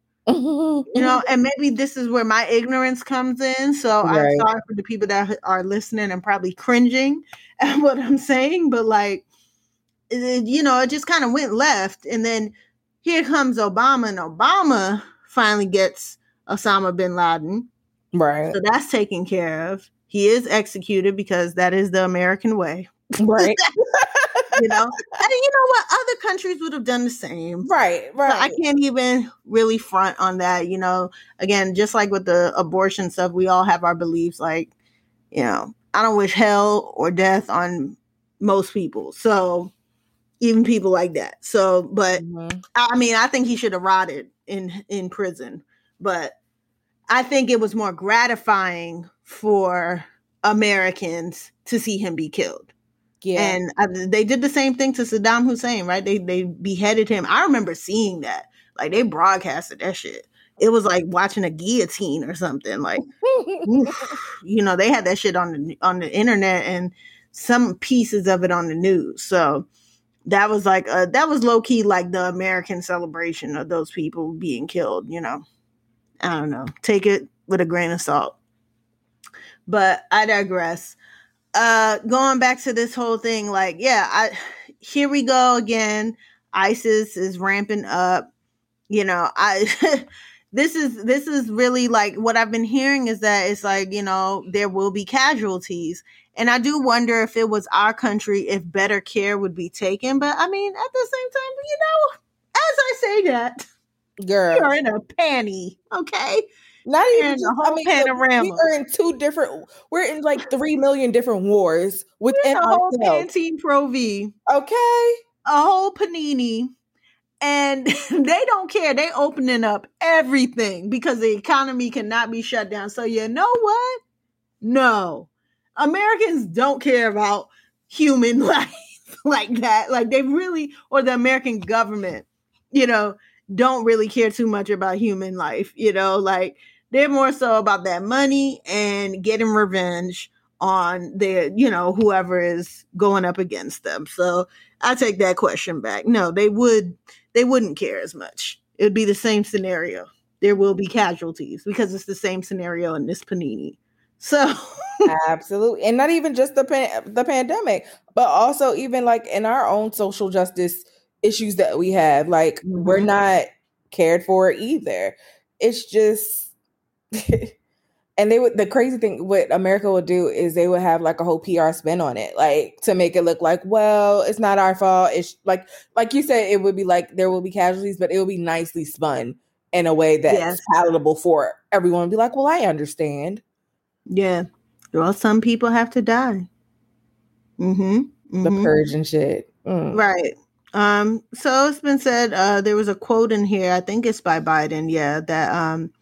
You know, and maybe this is where my ignorance comes in. So Right. I'm sorry for the people that are listening and probably cringing <laughs> at what I'm saying, but like, it- you know, it just kind of went left. And then here comes Obama, and Obama finally gets Osama bin Laden. right, So that's taken care of. He is executed because that is the American way. right, <laughs> You know, and you know what? Other countries would have done the same. right, So I can't even really front on that. You know, again, just like with the abortion stuff, we all have our beliefs. Like, you know, I don't wish hell or death on most people. So even people like that. So, but Mhm. I I mean, I think he should have rotted in in prison, but I think it was more gratifying for Americans to see him be killed. Yeah, And I, they did the same thing to Saddam Hussein, right? They they beheaded him. I remember seeing that. Like they broadcasted that shit. It was like watching a guillotine or something. Like oof, <laughs> you know, they had that shit on the on the internet and some pieces of it on the news. So that was like uh that was low key like the American celebration of those people being killed, you know. I don't know. Take it with a grain of salt. But I digress. Uh going back to this whole thing like yeah, I here we go again. ISIS is ramping up. You know, I <laughs> this is this is really like what I've been hearing is that it's like, you know, there will be casualties. And I do wonder if it was our country, if better care would be taken. But I mean, at the same time, you know, as I say that, Girl. you're in a panty, okay? Not You're even a whole I mean, panorama. we are in two different. We're in like three million different wars within a whole. Pantene Pro V, Okay, a whole panini, and <laughs> they don't care. They opening up everything because the economy cannot be shut down. So you know what? No, Americans don't care about human <laughs> life like that. Like they really, or the American government, you know, don't really care too much about human life. You know, like they're more so about that money and getting revenge on their, you know, whoever is going up against them. So I take that question back. No, they would they wouldn't care as much. It would be the same scenario. There will be casualties because it's the same scenario in this panini. So absolutely, and not even just the pan- the pandemic, but also even like in our own social justice issues that we have. Like we're Mhm. not cared for either. It's just. <laughs> And they would the crazy thing what America would do is they would have like a whole PR spin on it, like to make it look like, well, it's not our fault. It's like like you said, it would be like there will be casualties, but it will be nicely spun in a way that's Yes. palatable for everyone. Be like, well, I understand. Yeah. Well, some people have to die. Mm-hmm. The mhm. purge and shit. Mm. Right. Um, so it's been said, uh, there was a quote in here, I think it's by Biden, yeah, that um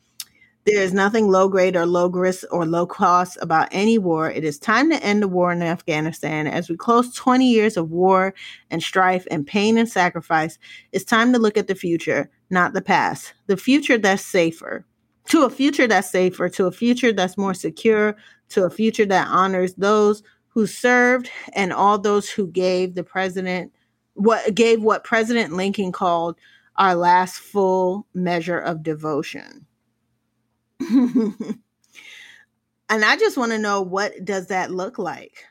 there is nothing low grade or low risk or low cost about any war. It is time to end the war in Afghanistan. As we close 20 years of war and strife and pain and sacrifice, it's time to look at the future, not the past. The future that's safer. To a future that's safer, to a future that's more secure, to a future that honors those who served and all those who gave the president what gave what President Lincoln called our last full measure of devotion. <laughs> and I just want to know what does that look like?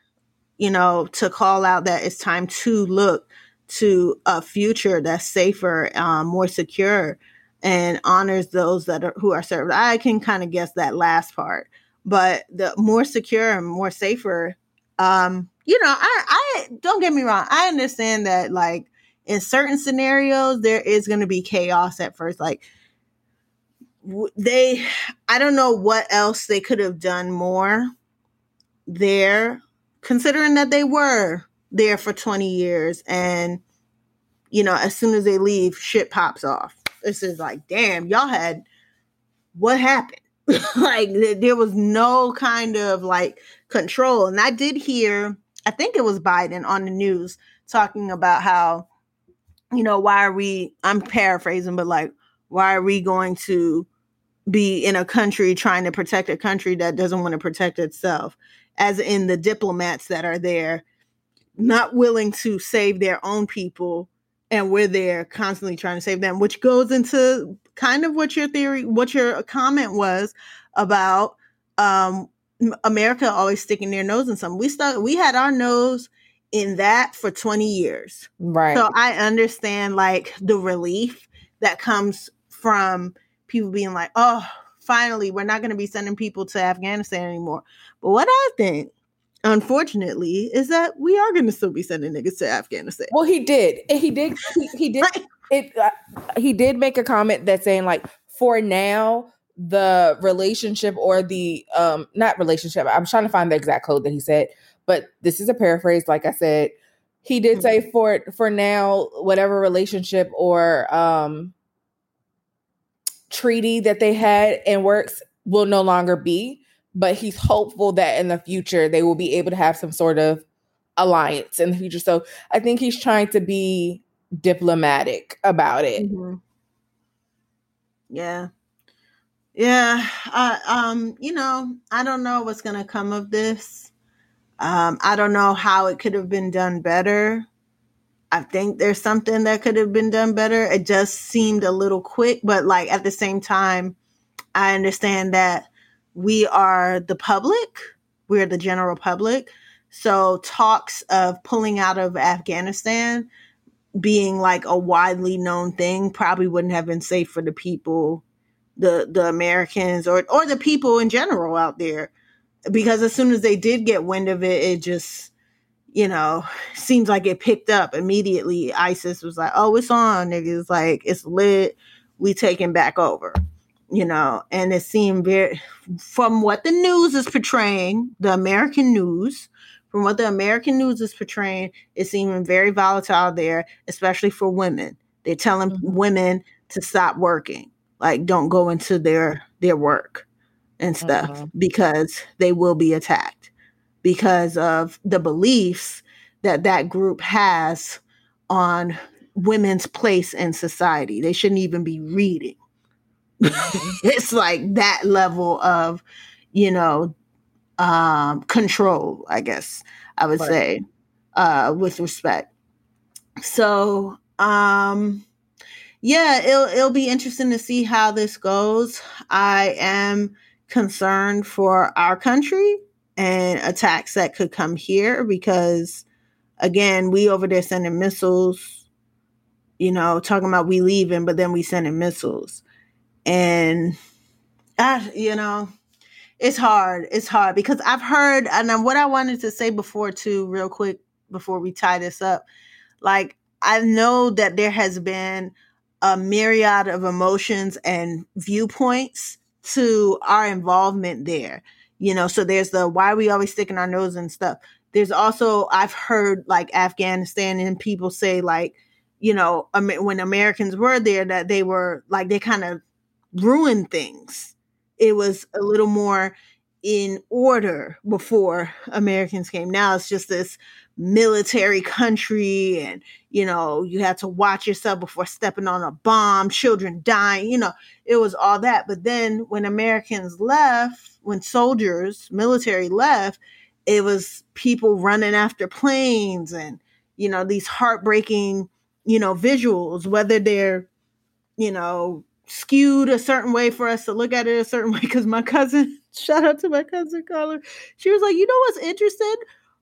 You know, to call out that it's time to look to a future that's safer, um, more secure, and honors those that are who are served. I can kind of guess that last part, but the more secure and more safer um you know i i don't get me wrong i understand that like in certain scenarios there is going to be chaos at first like they i don't know what else they could have done more there considering that they were there for 20 years and you know as soon as they leave shit pops off this is like damn y'all had what happened <laughs> like th- there was no kind of like control. And I did hear, I think it was Biden on the news talking about how, you know, why are we, I'm paraphrasing, but like, why are we going to be in a country trying to protect a country that doesn't want to protect itself? As in the diplomats that are there, not willing to save their own people. And we're there constantly trying to save them, which goes into kind of what your theory, what your comment was about um America always sticking their nose in something. We stuck we had our nose in that for 20 years. Right. So I understand like the relief that comes from people being like, "Oh, finally we're not going to be sending people to Afghanistan anymore." But what I think unfortunately is that we are going to still be sending niggas to Afghanistan. well, he did. He did. <laughs> He, he did. Right. It. Uh, he did make a comment that saying like, for now, the relationship or the um not relationship. I'm trying to find the exact code that he said, but this is a paraphrase. Like I said, he did say for for now, whatever relationship or um treaty that they had and works will no longer be. But he's hopeful that in the future they will be able to have some sort of alliance in the future. So I think he's trying to be diplomatic about it. Mhm. Yeah. Yeah. I um, you know, I don't know what's gonna come of this. Um, I don't know how it could have been done better. I think there's something that could have been done better. It just seemed a little quick, but like at the same time, I understand that we are the public, we're the general public. So talks of pulling out of Afghanistan being like a widely known thing probably wouldn't have been safe for the people, the the Americans or or the people in general out there. Because as soon as they did get wind of it, it just you know, <sighs> seems like it picked up immediately. ISIS was like, "Oh, it's on, niggas! Like it's lit. We taking back over." You know, and it seemed very, from what the news is portraying, the American news, from what the American news is portraying, it's seeming very volatile there, especially for women. They're telling mm-hmm. women to stop working, like don't go into their their work and stuff mm-hmm. because they will be attacked because of the beliefs that that group has on women's place in society. They shouldn't even be reading. <laughs> it's like that level of, you know, um, control, I guess I would right. say, uh, with respect. So, um, yeah, it'll it'll be interesting to see how this goes. I am concerned for our country and attacks that could come here because again, we over there sending missiles, you know, talking about we leaving, but then we sending missiles. And I, you know, it's hard. It's hard because I've heard and what I wanted to say before too, real quick, before we tie this up, like I know that there has been a myriad of emotions and viewpoints to our involvement there you know so there's the why we always sticking our nose and stuff there's also i've heard like afghanistan and people say like you know when americans were there that they were like they kind of ruined things. It was a little more in order before americans came. Now it's just this military country and you know you had to watch yourself before stepping on a bomb children dying you know it was all that. But then when americans left when soldiers, military left, it was people running after planes and, you know, these heartbreaking, you know, visuals, whether they're, you know, skewed a certain way for us to look at it a certain <laughs> way. Because my cousin, <laughs> shout out to my cousin Carla, she was like, you know what's interesting?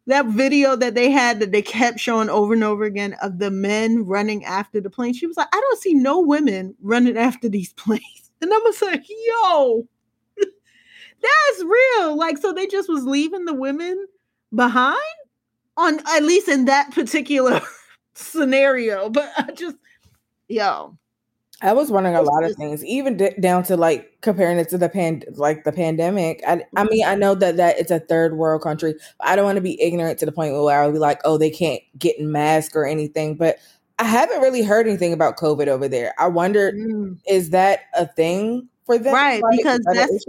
That video that they had that they kept showing over and over again of the men running after the plane. She was like, I don't see no women running after these <laughs> planes. And I was like, yo, that's real. Like, so they just was leaving the women behind on at least in that particular scenario. But I just, yo. I was wondering a lot of things, even d- down to like comparing it to the pan, like the pandemic. I, I mean, I know that that it's a third world country. I don't want to be ignorant to the point where I'll be like, oh, they can't get mask or anything. But I haven't really heard anything about COVID over there. I wonder, mm. is that a thing for them? Right, like, because that's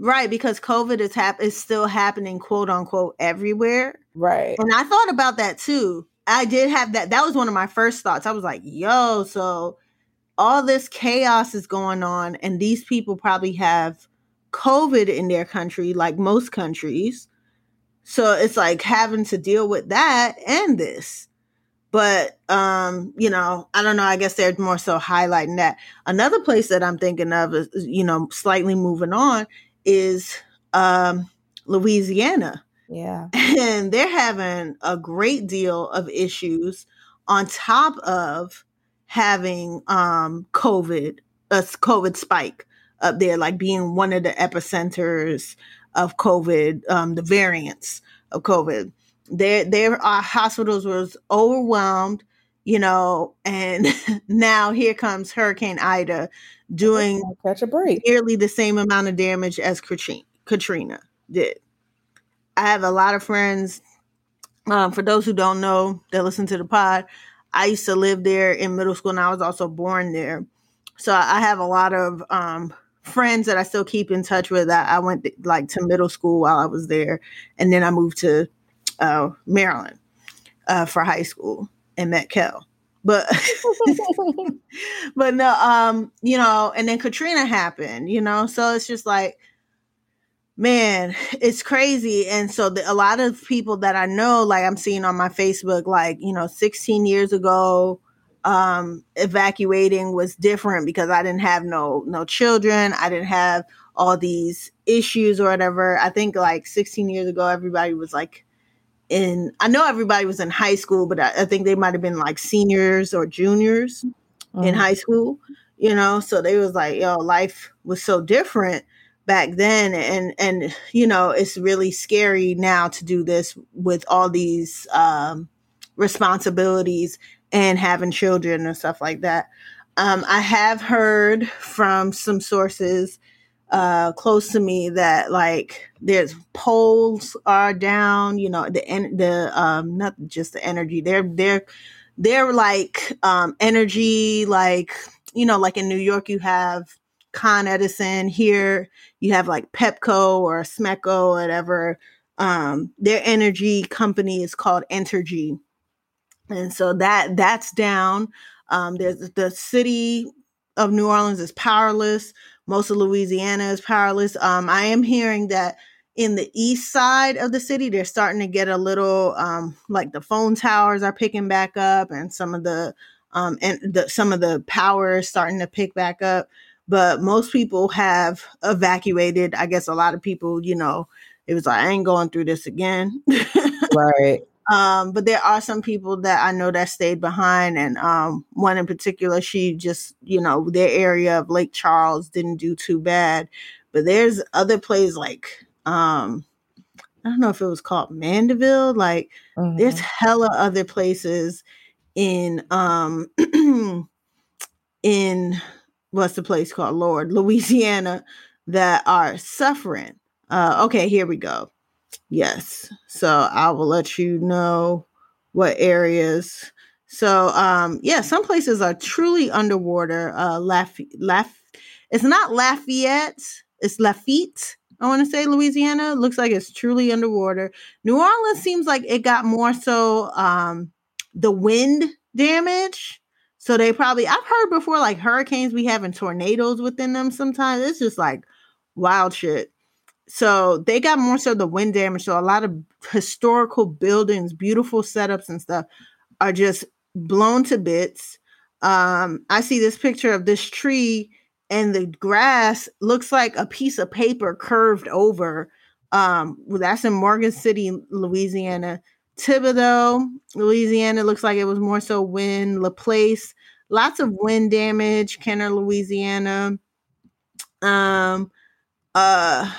Right, because COVID is hap- is still happening, quote unquote, everywhere. Right. And I thought about that too. I did have that. That was one of my first thoughts. I was like, yo, so all this chaos is going on, and these people probably have COVID in their country, like most countries. So it's like having to deal with that and this. But um, you know, I don't know. I guess they're more so highlighting that. Another place that I'm thinking of is, you know, slightly moving on is um, Louisiana. Yeah. <laughs> And they're having a great deal of issues on top of having um, COVID, a COVID spike up there, like being one of the epicenters of COVID, um, the variants of COVID. Their their uh, hospitals was overwhelmed, you know, and <laughs> now here comes Hurricane Ida doing catch a break nearly the same amount of damage as Katrina did. I have a lot of friends. Um, for those who don't know that listen to the pod, I used to live there in middle school, and I was also born there. So I have a lot of um, friends that I still keep in touch with. I, I went like to middle school while I was there, and then I moved to uh, Maryland uh, for high school and met Kel but <laughs> but no um you know and then katrina happened you know so it's just like man, it's crazy. And so the, a lot of people that I know, like I'm seeing on my Facebook, like, you know, 16 years ago, um, evacuating was different because I didn't have no, no children. I didn't have all these issues or whatever. I think like 16 years ago, everybody was like in, I know everybody was in high school, but I, I think they might've been like seniors or juniors Mm-hmm. in high school, you know? So they was like, yo, life was so different back then and and you know it's really scary now to do this with all these um responsibilities and having children and stuff like that. Um i have heard from some sources uh close to me that like there's poles are down you know the en- the um not just the energy they're they're they're like um energy like you know like in new york you have con edison here. You have like pepco or Smeco or whatever. Um their energy company is called entergy. And so that that's down. Um there's the city of new orleans is powerless. Most of louisiana is powerless. Um i am hearing that in the east side of the city they're starting to get a little um like the phone towers are picking back up and some of the um and the some of the power is starting to pick back up but most people have evacuated i guess a lot of people you know it was like i ain't going through this again <laughs> Right. um but there are some people that i know that stayed behind and um one in particular she just you know their area of lake charles didn't do too bad but there's other places like um i don't know if it was called mandeville like Mhm. there's hella other places in um <clears throat> in what's the place called? Lord louisiana that are suffering. Uh okay here we go. Yes. So i will let you know what areas. So um yeah some places are truly underwater uh Laff- Laff- it's not lafayette it's lafitte i want to say louisiana. Looks like it's truly underwater. New orleans seems like it got more so um the wind damage so they probably I've heard before like hurricanes be having tornadoes within them sometimes. It's just like wild shit. So they got more so the wind damage. So a lot of historical buildings, beautiful setups and stuff are just blown to bits. Um, I see this picture of this tree and the grass looks like a piece of paper curved over. Um, that's in Morgan City, Louisiana. Thibodaux, Louisiana, looks like it was more so wind. Laplace, lots of wind damage. Kenner, Louisiana. Um, uh,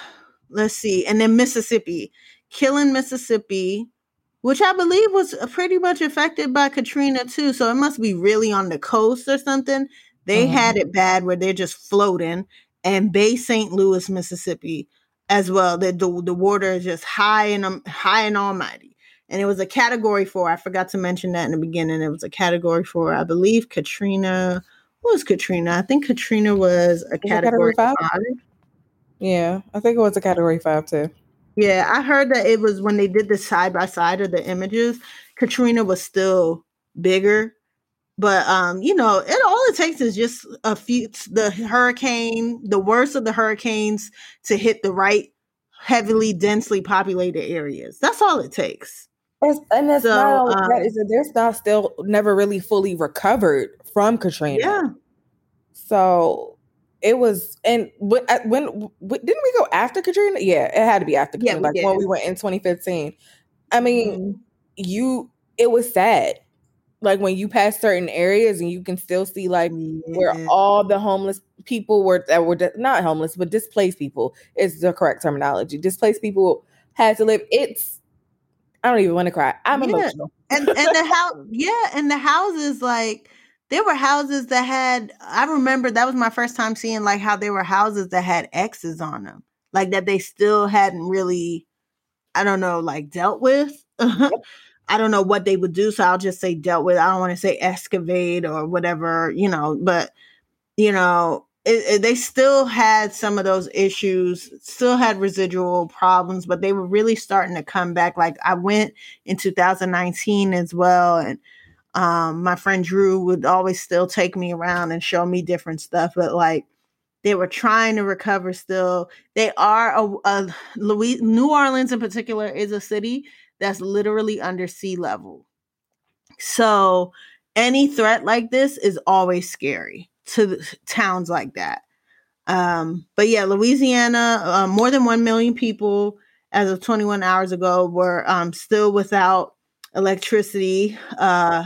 let's see, and then Mississippi, Kiln, Mississippi, which I believe was uh, pretty much affected by Katrina too. So it must be really on the coast or something. They Mhm. had it bad where they're just floating, and Bay St. Louis, Mississippi, as well. The the, the water is just high and um, high and almighty. And it was a category four. I forgot to mention that in the beginning. It was a category four. I believe Katrina. What was Katrina? I think Katrina was a category category five? five. Yeah, I think it was a category five too. Yeah, I heard that it was when they did the side by side of the images, Katrina was still bigger. But um, you know, it all it takes is just a few the hurricane, the worst of the hurricanes to hit the right heavily densely populated areas. That's all it takes. It's, and it's So, not only that um, is that they're not still never really fully recovered from Katrina. Yeah. So it was, and when, at- when didn't we go after Katrina? Yeah, it had to be after Katrina, we like when we went in 2015. I mean, Mhm. you, it was sad. Like when you pass certain areas and you can still see like where all the homeless people were that were di- not homeless but displaced people is the correct terminology. Displaced people had to live. It's I don't even want to cry. I'm Yeah. emotional. and and the house yeah and the houses like there were houses that had i remember that was my first time seeing like how there were houses that had x's on them like that they still hadn't really i don't know like dealt with <laughs> i don't know what they would do so i'll just say dealt with i don't want to say excavate or whatever you know but you know it, it- they still had some of those issues still had residual problems but they were really starting to come back like i went in 2019 as well and um my friend drew would always still take me around and show me different stuff but like They were trying to recover still. They are a, a Louis, New Orleans in particular is a city that's literally under sea level. So any threat like this is always scary to towns like that. Um, but yeah, Louisiana, uh, more than 1 million people as of 21 hours ago were um, still without electricity. Uh,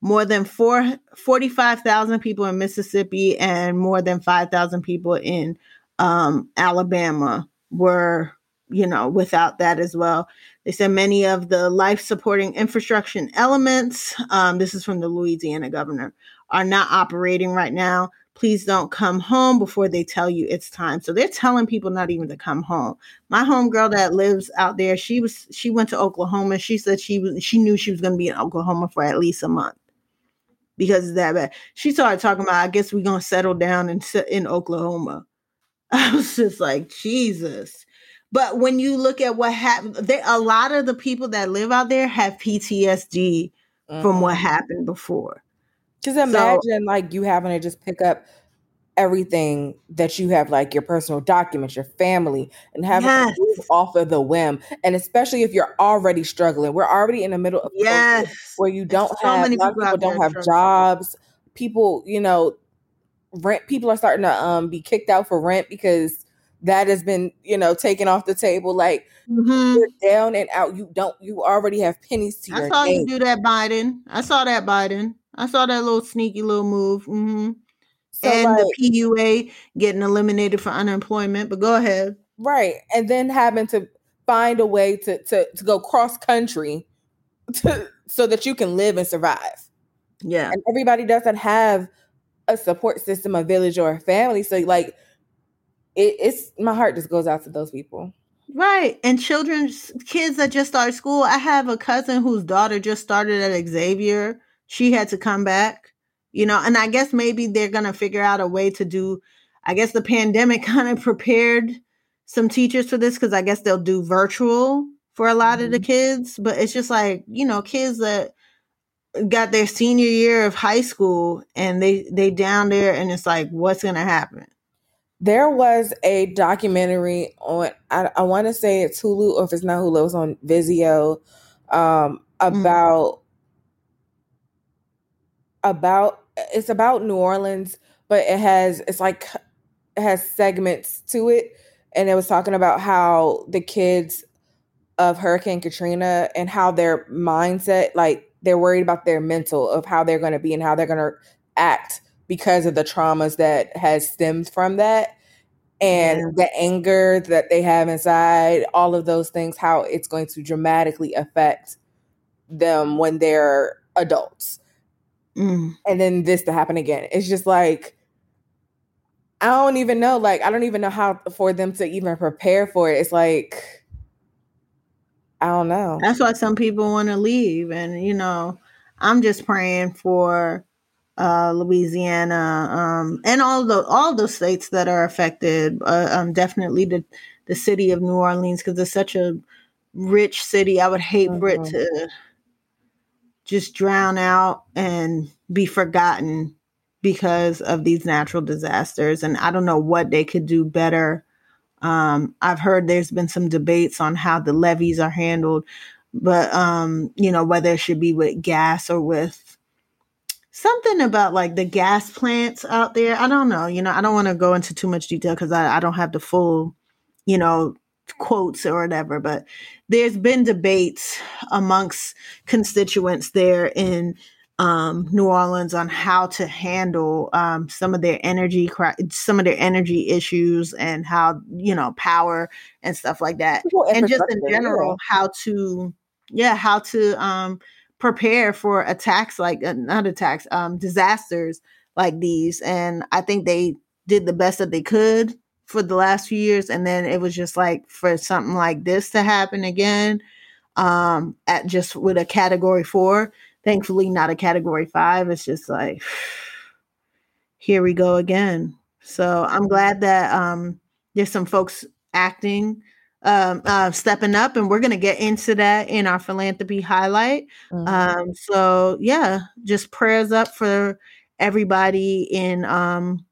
more than four, 45,000 people in Mississippi and more than 5,000 people in um, Alabama were, you know, without that as well. They said many of the life supporting infrastructure elements, um, this is from the Louisiana governor, are not operating right now. Please don't come home before they tell you it's time. So they're telling people not even to come home. My homegirl that lives out there, she was she went to Oklahoma. She said she was she knew she was going to be in Oklahoma for at least a month because of that bad. She started talking about, I guess we're gonna settle down in in Oklahoma. <laughs> I was just like, Jesus. But when you look at what happened, there a lot of the people that live out there have PTSD mm-hmm. from what mm-hmm. happened before. Just imagine so, like you having to just pick up everything that you have, like your personal documents, your family, and having yes. to move off of the whim. And especially if you're already struggling, we're already in the middle of yes. where you don't have many people, people don't have jobs. People, you know, rent people are starting to um be kicked out for rent because that has been, you know, taken off the table. Like mm-hmm. you're down and out. You don't. You already have pennies to I your. I saw name. you do that, Biden. I saw that, Biden. I saw that little sneaky little move. Mm-hmm. So and like, the PUA getting eliminated for unemployment. But go ahead. Right. And then having to find a way to to, to go cross country <laughs> to, so that you can live and survive. Yeah. And everybody doesn't have a support system, a village, or a family. So like it, it's my heart just goes out to those people. Right. And children's kids that just started school. I have a cousin whose daughter just started at Xavier. She had to come back you know, and I guess maybe they're going to figure out a way to do, I guess the pandemic <laughs> kind of prepared some teachers for this because I guess they'll do virtual for a lot mm-hmm. of the mm-hmm. kids. But it's just like, you know, kids that got their senior year of high school and they they down there and it's like what's to happen there was a documentary on i, I want to say it's hulu or if it's not hulu it's on vizio um, mm-hmm. about about it's about New Orleans, but it has it's like it has segments to it, and it was talking about how the kids of Hurricane Katrina and how their mindset, like they're worried about their mental of how they're going to be and how they're going to act because of the traumas that has stemmed from that. And yeah. the anger that they have inside all of those things how it's going to dramatically affect them when they're adults Mm. And then this to happen again. It's just like I don't even know. Like I don't even know how for them to even prepare for it. It's like I don't know. That's why some people want to leave, and you know, I'm just praying for uh, Louisiana um, and all the all the states that are affected. Uh, um, definitely the the city of New Orleans because it's such a rich city. I would hate mm-hmm. for it to just drown out and be forgotten because of these natural disasters. And I don't know what they could do better. Um, I've heard there's been some debates on how the levees are handled, but um, you know whether it should be with gas or with something about like the gas plants out there. I don't know. You know, I don't want to go into too much detail because I, I don't have the full, you know, quotes or whatever, but there's been debates amongst constituents there in um, New Orleans on how to handle um, some of their energy, some of their energy issues, and how you know power and stuff like that, and just in general how to, yeah, how to um, prepare for attacks like uh, not attacks, um, disasters like these. And I think they did the best that they could for the last few years and then it was just like for something like this to happen again um at just with a category 4 thankfully not a category 5 it's just like <sighs> here we go again so i'm glad that um there's some folks acting um, uh, stepping up, and we're going to get into that in our philanthropy highlight. Mm-hmm. Um, so, yeah, just prayers up for everybody in um,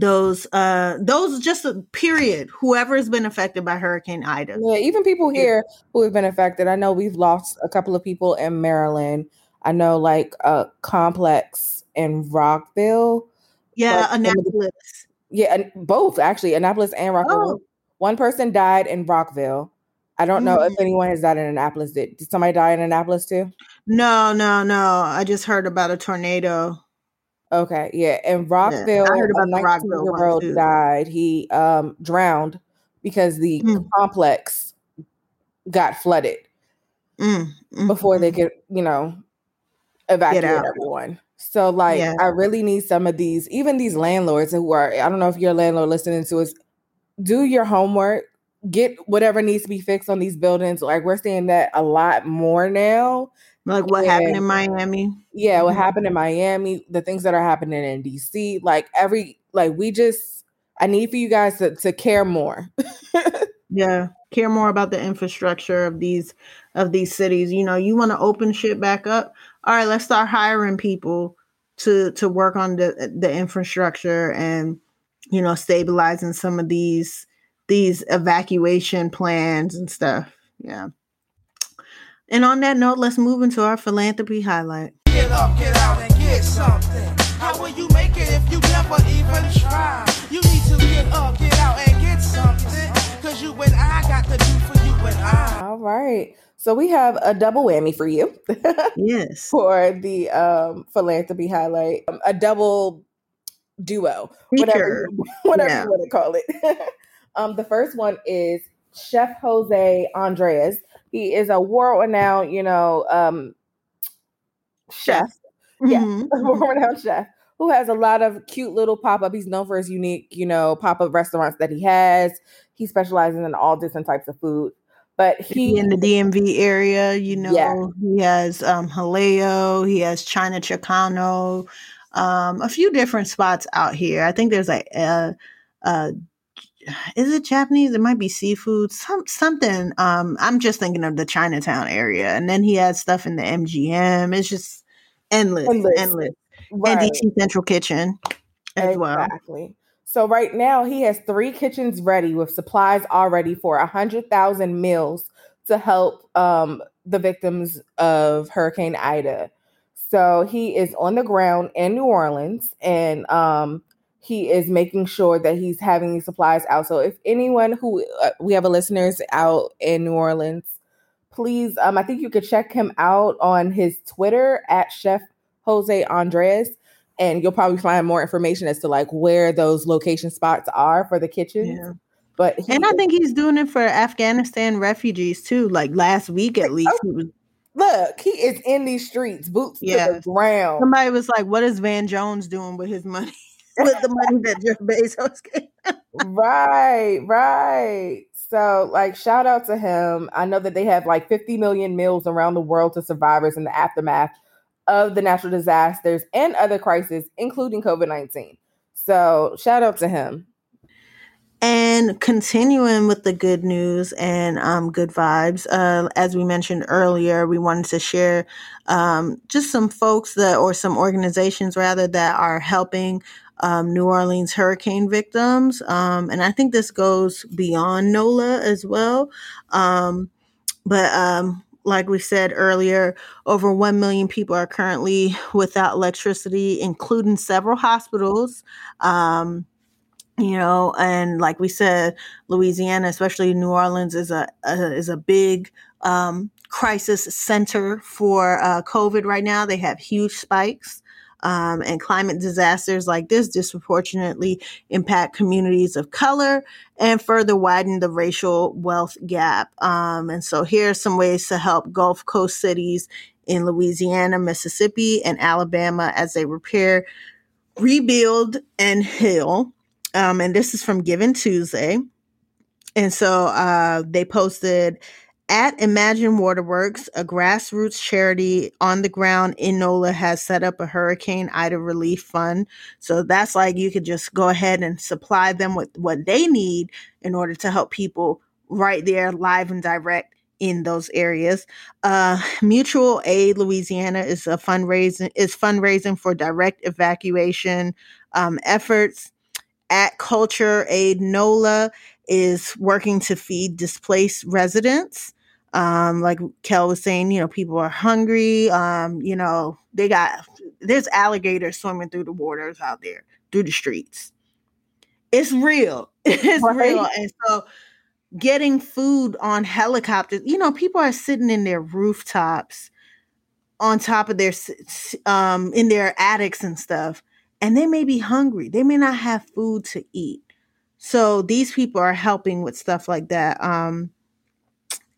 those uh those just a period whoever has been affected by hurricane ida Yeah, even people here who have been affected. I know we've lost a couple of people in Maryland. I know like a complex in Rockville. yeah annapolis Yeah, and both actually, Annapolis and Rockville. Oh. One person died in Rockville. I don't know if Mm. anyone has died in Annapolis. Did, did somebody die in Annapolis too? no no no i just heard about a tornado Okay, yeah. And Rockville, heard about a the 19 Rockville year old died. He um drowned because the Mm. complex got flooded Mm, mm, before they mm. could, you know, evacuate everyone. So like Yeah. I really need some of these, even these landlords who are I don't know if you're a landlord listening to us, do your homework, get whatever needs to be fixed on these buildings. Like we're seeing that a lot more now. Like what happened in miami Yeah, what Mhm. happened in Miami, the things that are happening in DC, like every like we just I need for you guys to, to care more. <laughs> Yeah, care more about the infrastructure of these of these cities. You know, you want to open shit back up. All right, let's start hiring people to to work on the the infrastructure and you know stabilizing some of these these evacuation plans and stuff. Yeah. And on that note, let's move into our philanthropy highlight. Get up, get out, and get something. How will you make it if you never even try? You need to get up, get out, and get something. Cause you and I got to do for you and I. All right. So we have a double whammy for you <laughs> Yes. for the um philanthropy highlight. Um, a double duo. Whatever Feature. you, <laughs> whatever Yeah. you want to call it. <laughs> um the first one is Chef Jose Andres. He is a world renowned, you know, um chef. Yeah. Mhm. a world-renowned chef who has a lot of cute little pop-up. He's known for his unique, you know, pop-up restaurants that he has. He specializes in all different types of food. But he in the DMV area, you know, Yeah. he has um Jaleo, he has China Chilcano, um, a few different spots out here. I think there's like uh uh is it Japanese? It might be seafood, some something. Um, I'm just thinking of the Chinatown area, and then he has stuff in the MGM. It's just endless, Endless. endless, Right. and DC Central Kitchen as well. Exactly. So right now he has three kitchens ready with supplies already for a hundred thousand meals to help um, the victims of Hurricane Ida. So he is on the ground in New Orleans and um, he is making sure that he's having these supplies out. So if anyone who uh, we have a listeners out in New Orleans, please, um, I think you could check him out on his Twitter at Chef Jose Andres and you'll probably find more information as to like where those location spots are for the kitchens. Yeah. But he, And I think he's doing it for Afghanistan refugees too. Like last week, at least, he was look, he is in these streets, boots to Yeah. the ground. Somebody was like, "What is Van Jones doing with his money? <laughs> with the money that Jeff Bezos gave?" right, right. So, like, shout out to him. I know that they have like 50 million meals around the world to survivors in the aftermath of the natural disasters and other crises, including COVID 19. So, shout out to him. And continuing with the good news and um, good vibes, uh, as we mentioned earlier, we wanted to share um, just some folks that, or some organizations rather, that are helping um, New Orleans hurricane victims. Um, and I think this goes beyond NOLA as well. Um, but um, like we said earlier, over 1 million people are currently without electricity, including several hospitals. Um, you know, and like we said, Louisiana, especially New Orleans, is a, a is a big um, crisis center for uh, COVID right now. They have huge spikes. Um, and climate disasters like this disproportionately impact communities of color and further widen the racial wealth gap. Um, and so here are some ways to help Gulf Coast cities in Louisiana, Mississippi, and Alabama as they repair, rebuild, and heal. Um, and this is from Giving Tuesday. And so uh, they posted at Imagine Waterworks, a grassroots charity on the ground in NOLA has set up a Hurricane Ida relief fund. So that's like you could just go ahead and supply them with what they need in order to help people right there, live and direct in those areas. Uh, Mutual Aid Louisiana is a fundraising is fundraising for direct evacuation um, efforts at Culture Aid NOLA is working to feed displaced residents. Um, like Kel was saying, you know, people are hungry. Um, you know, they got there's alligators swimming through the waters out there, through the streets. It's real. <laughs> It's Right. real. And so getting food on helicopters, you know, people are sitting in their rooftops on top of their um in their attics and stuff and they may be hungry they may not have food to eat so these people are helping with stuff like that um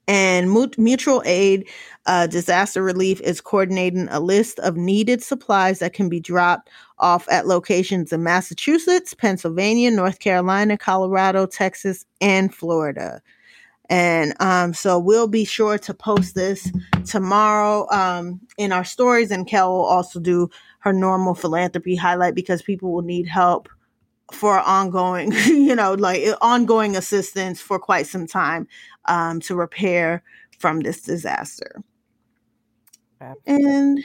and Mu- mutual aid uh, disaster relief is coordinating a list of needed supplies that can be dropped off at locations in massachusetts pennsylvania north carolina colorado texas and florida and um, so we'll be sure to post this tomorrow um, in our stories. And Kel will also do her normal philanthropy highlight because people will need help for ongoing, <laughs> you know, like ongoing assistance for quite some time um, to repair from this disaster. And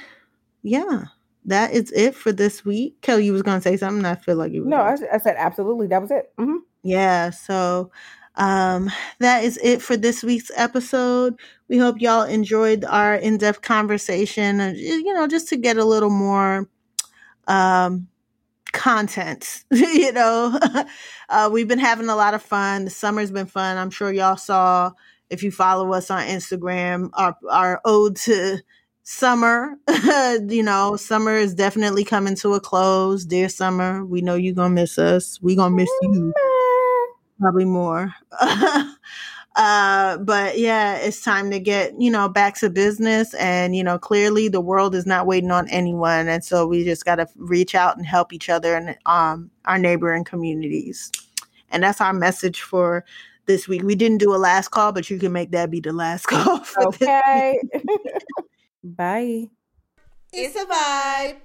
yeah, that is it for this week. Kelly, you was gonna say something. I feel like you. No, I, I said absolutely. That was it. hmm yeah so um that is it for this week's episode we hope y'all enjoyed our in-depth conversation you know just to get a little more um content <laughs> you know? <laughs> Uh we've been having a lot of fun. The summer's been fun. I'm sure y'all saw if you follow us on instagram our our ode to summer. <laughs> You know summer is definitely coming to a close. Dear summer we know you're gonna miss us. We gonna miss you. Probably more. Uh, but yeah, it's time to get, you know, back to business. And, you know, clearly the world is not waiting on anyone. And so we just got to reach out and help each other and um, our neighboring communities. And that's our message for this week. We didn't do a last call, but you can make that be the last <laughs> call. For this Okay. <laughs> Bye. It's a vibe.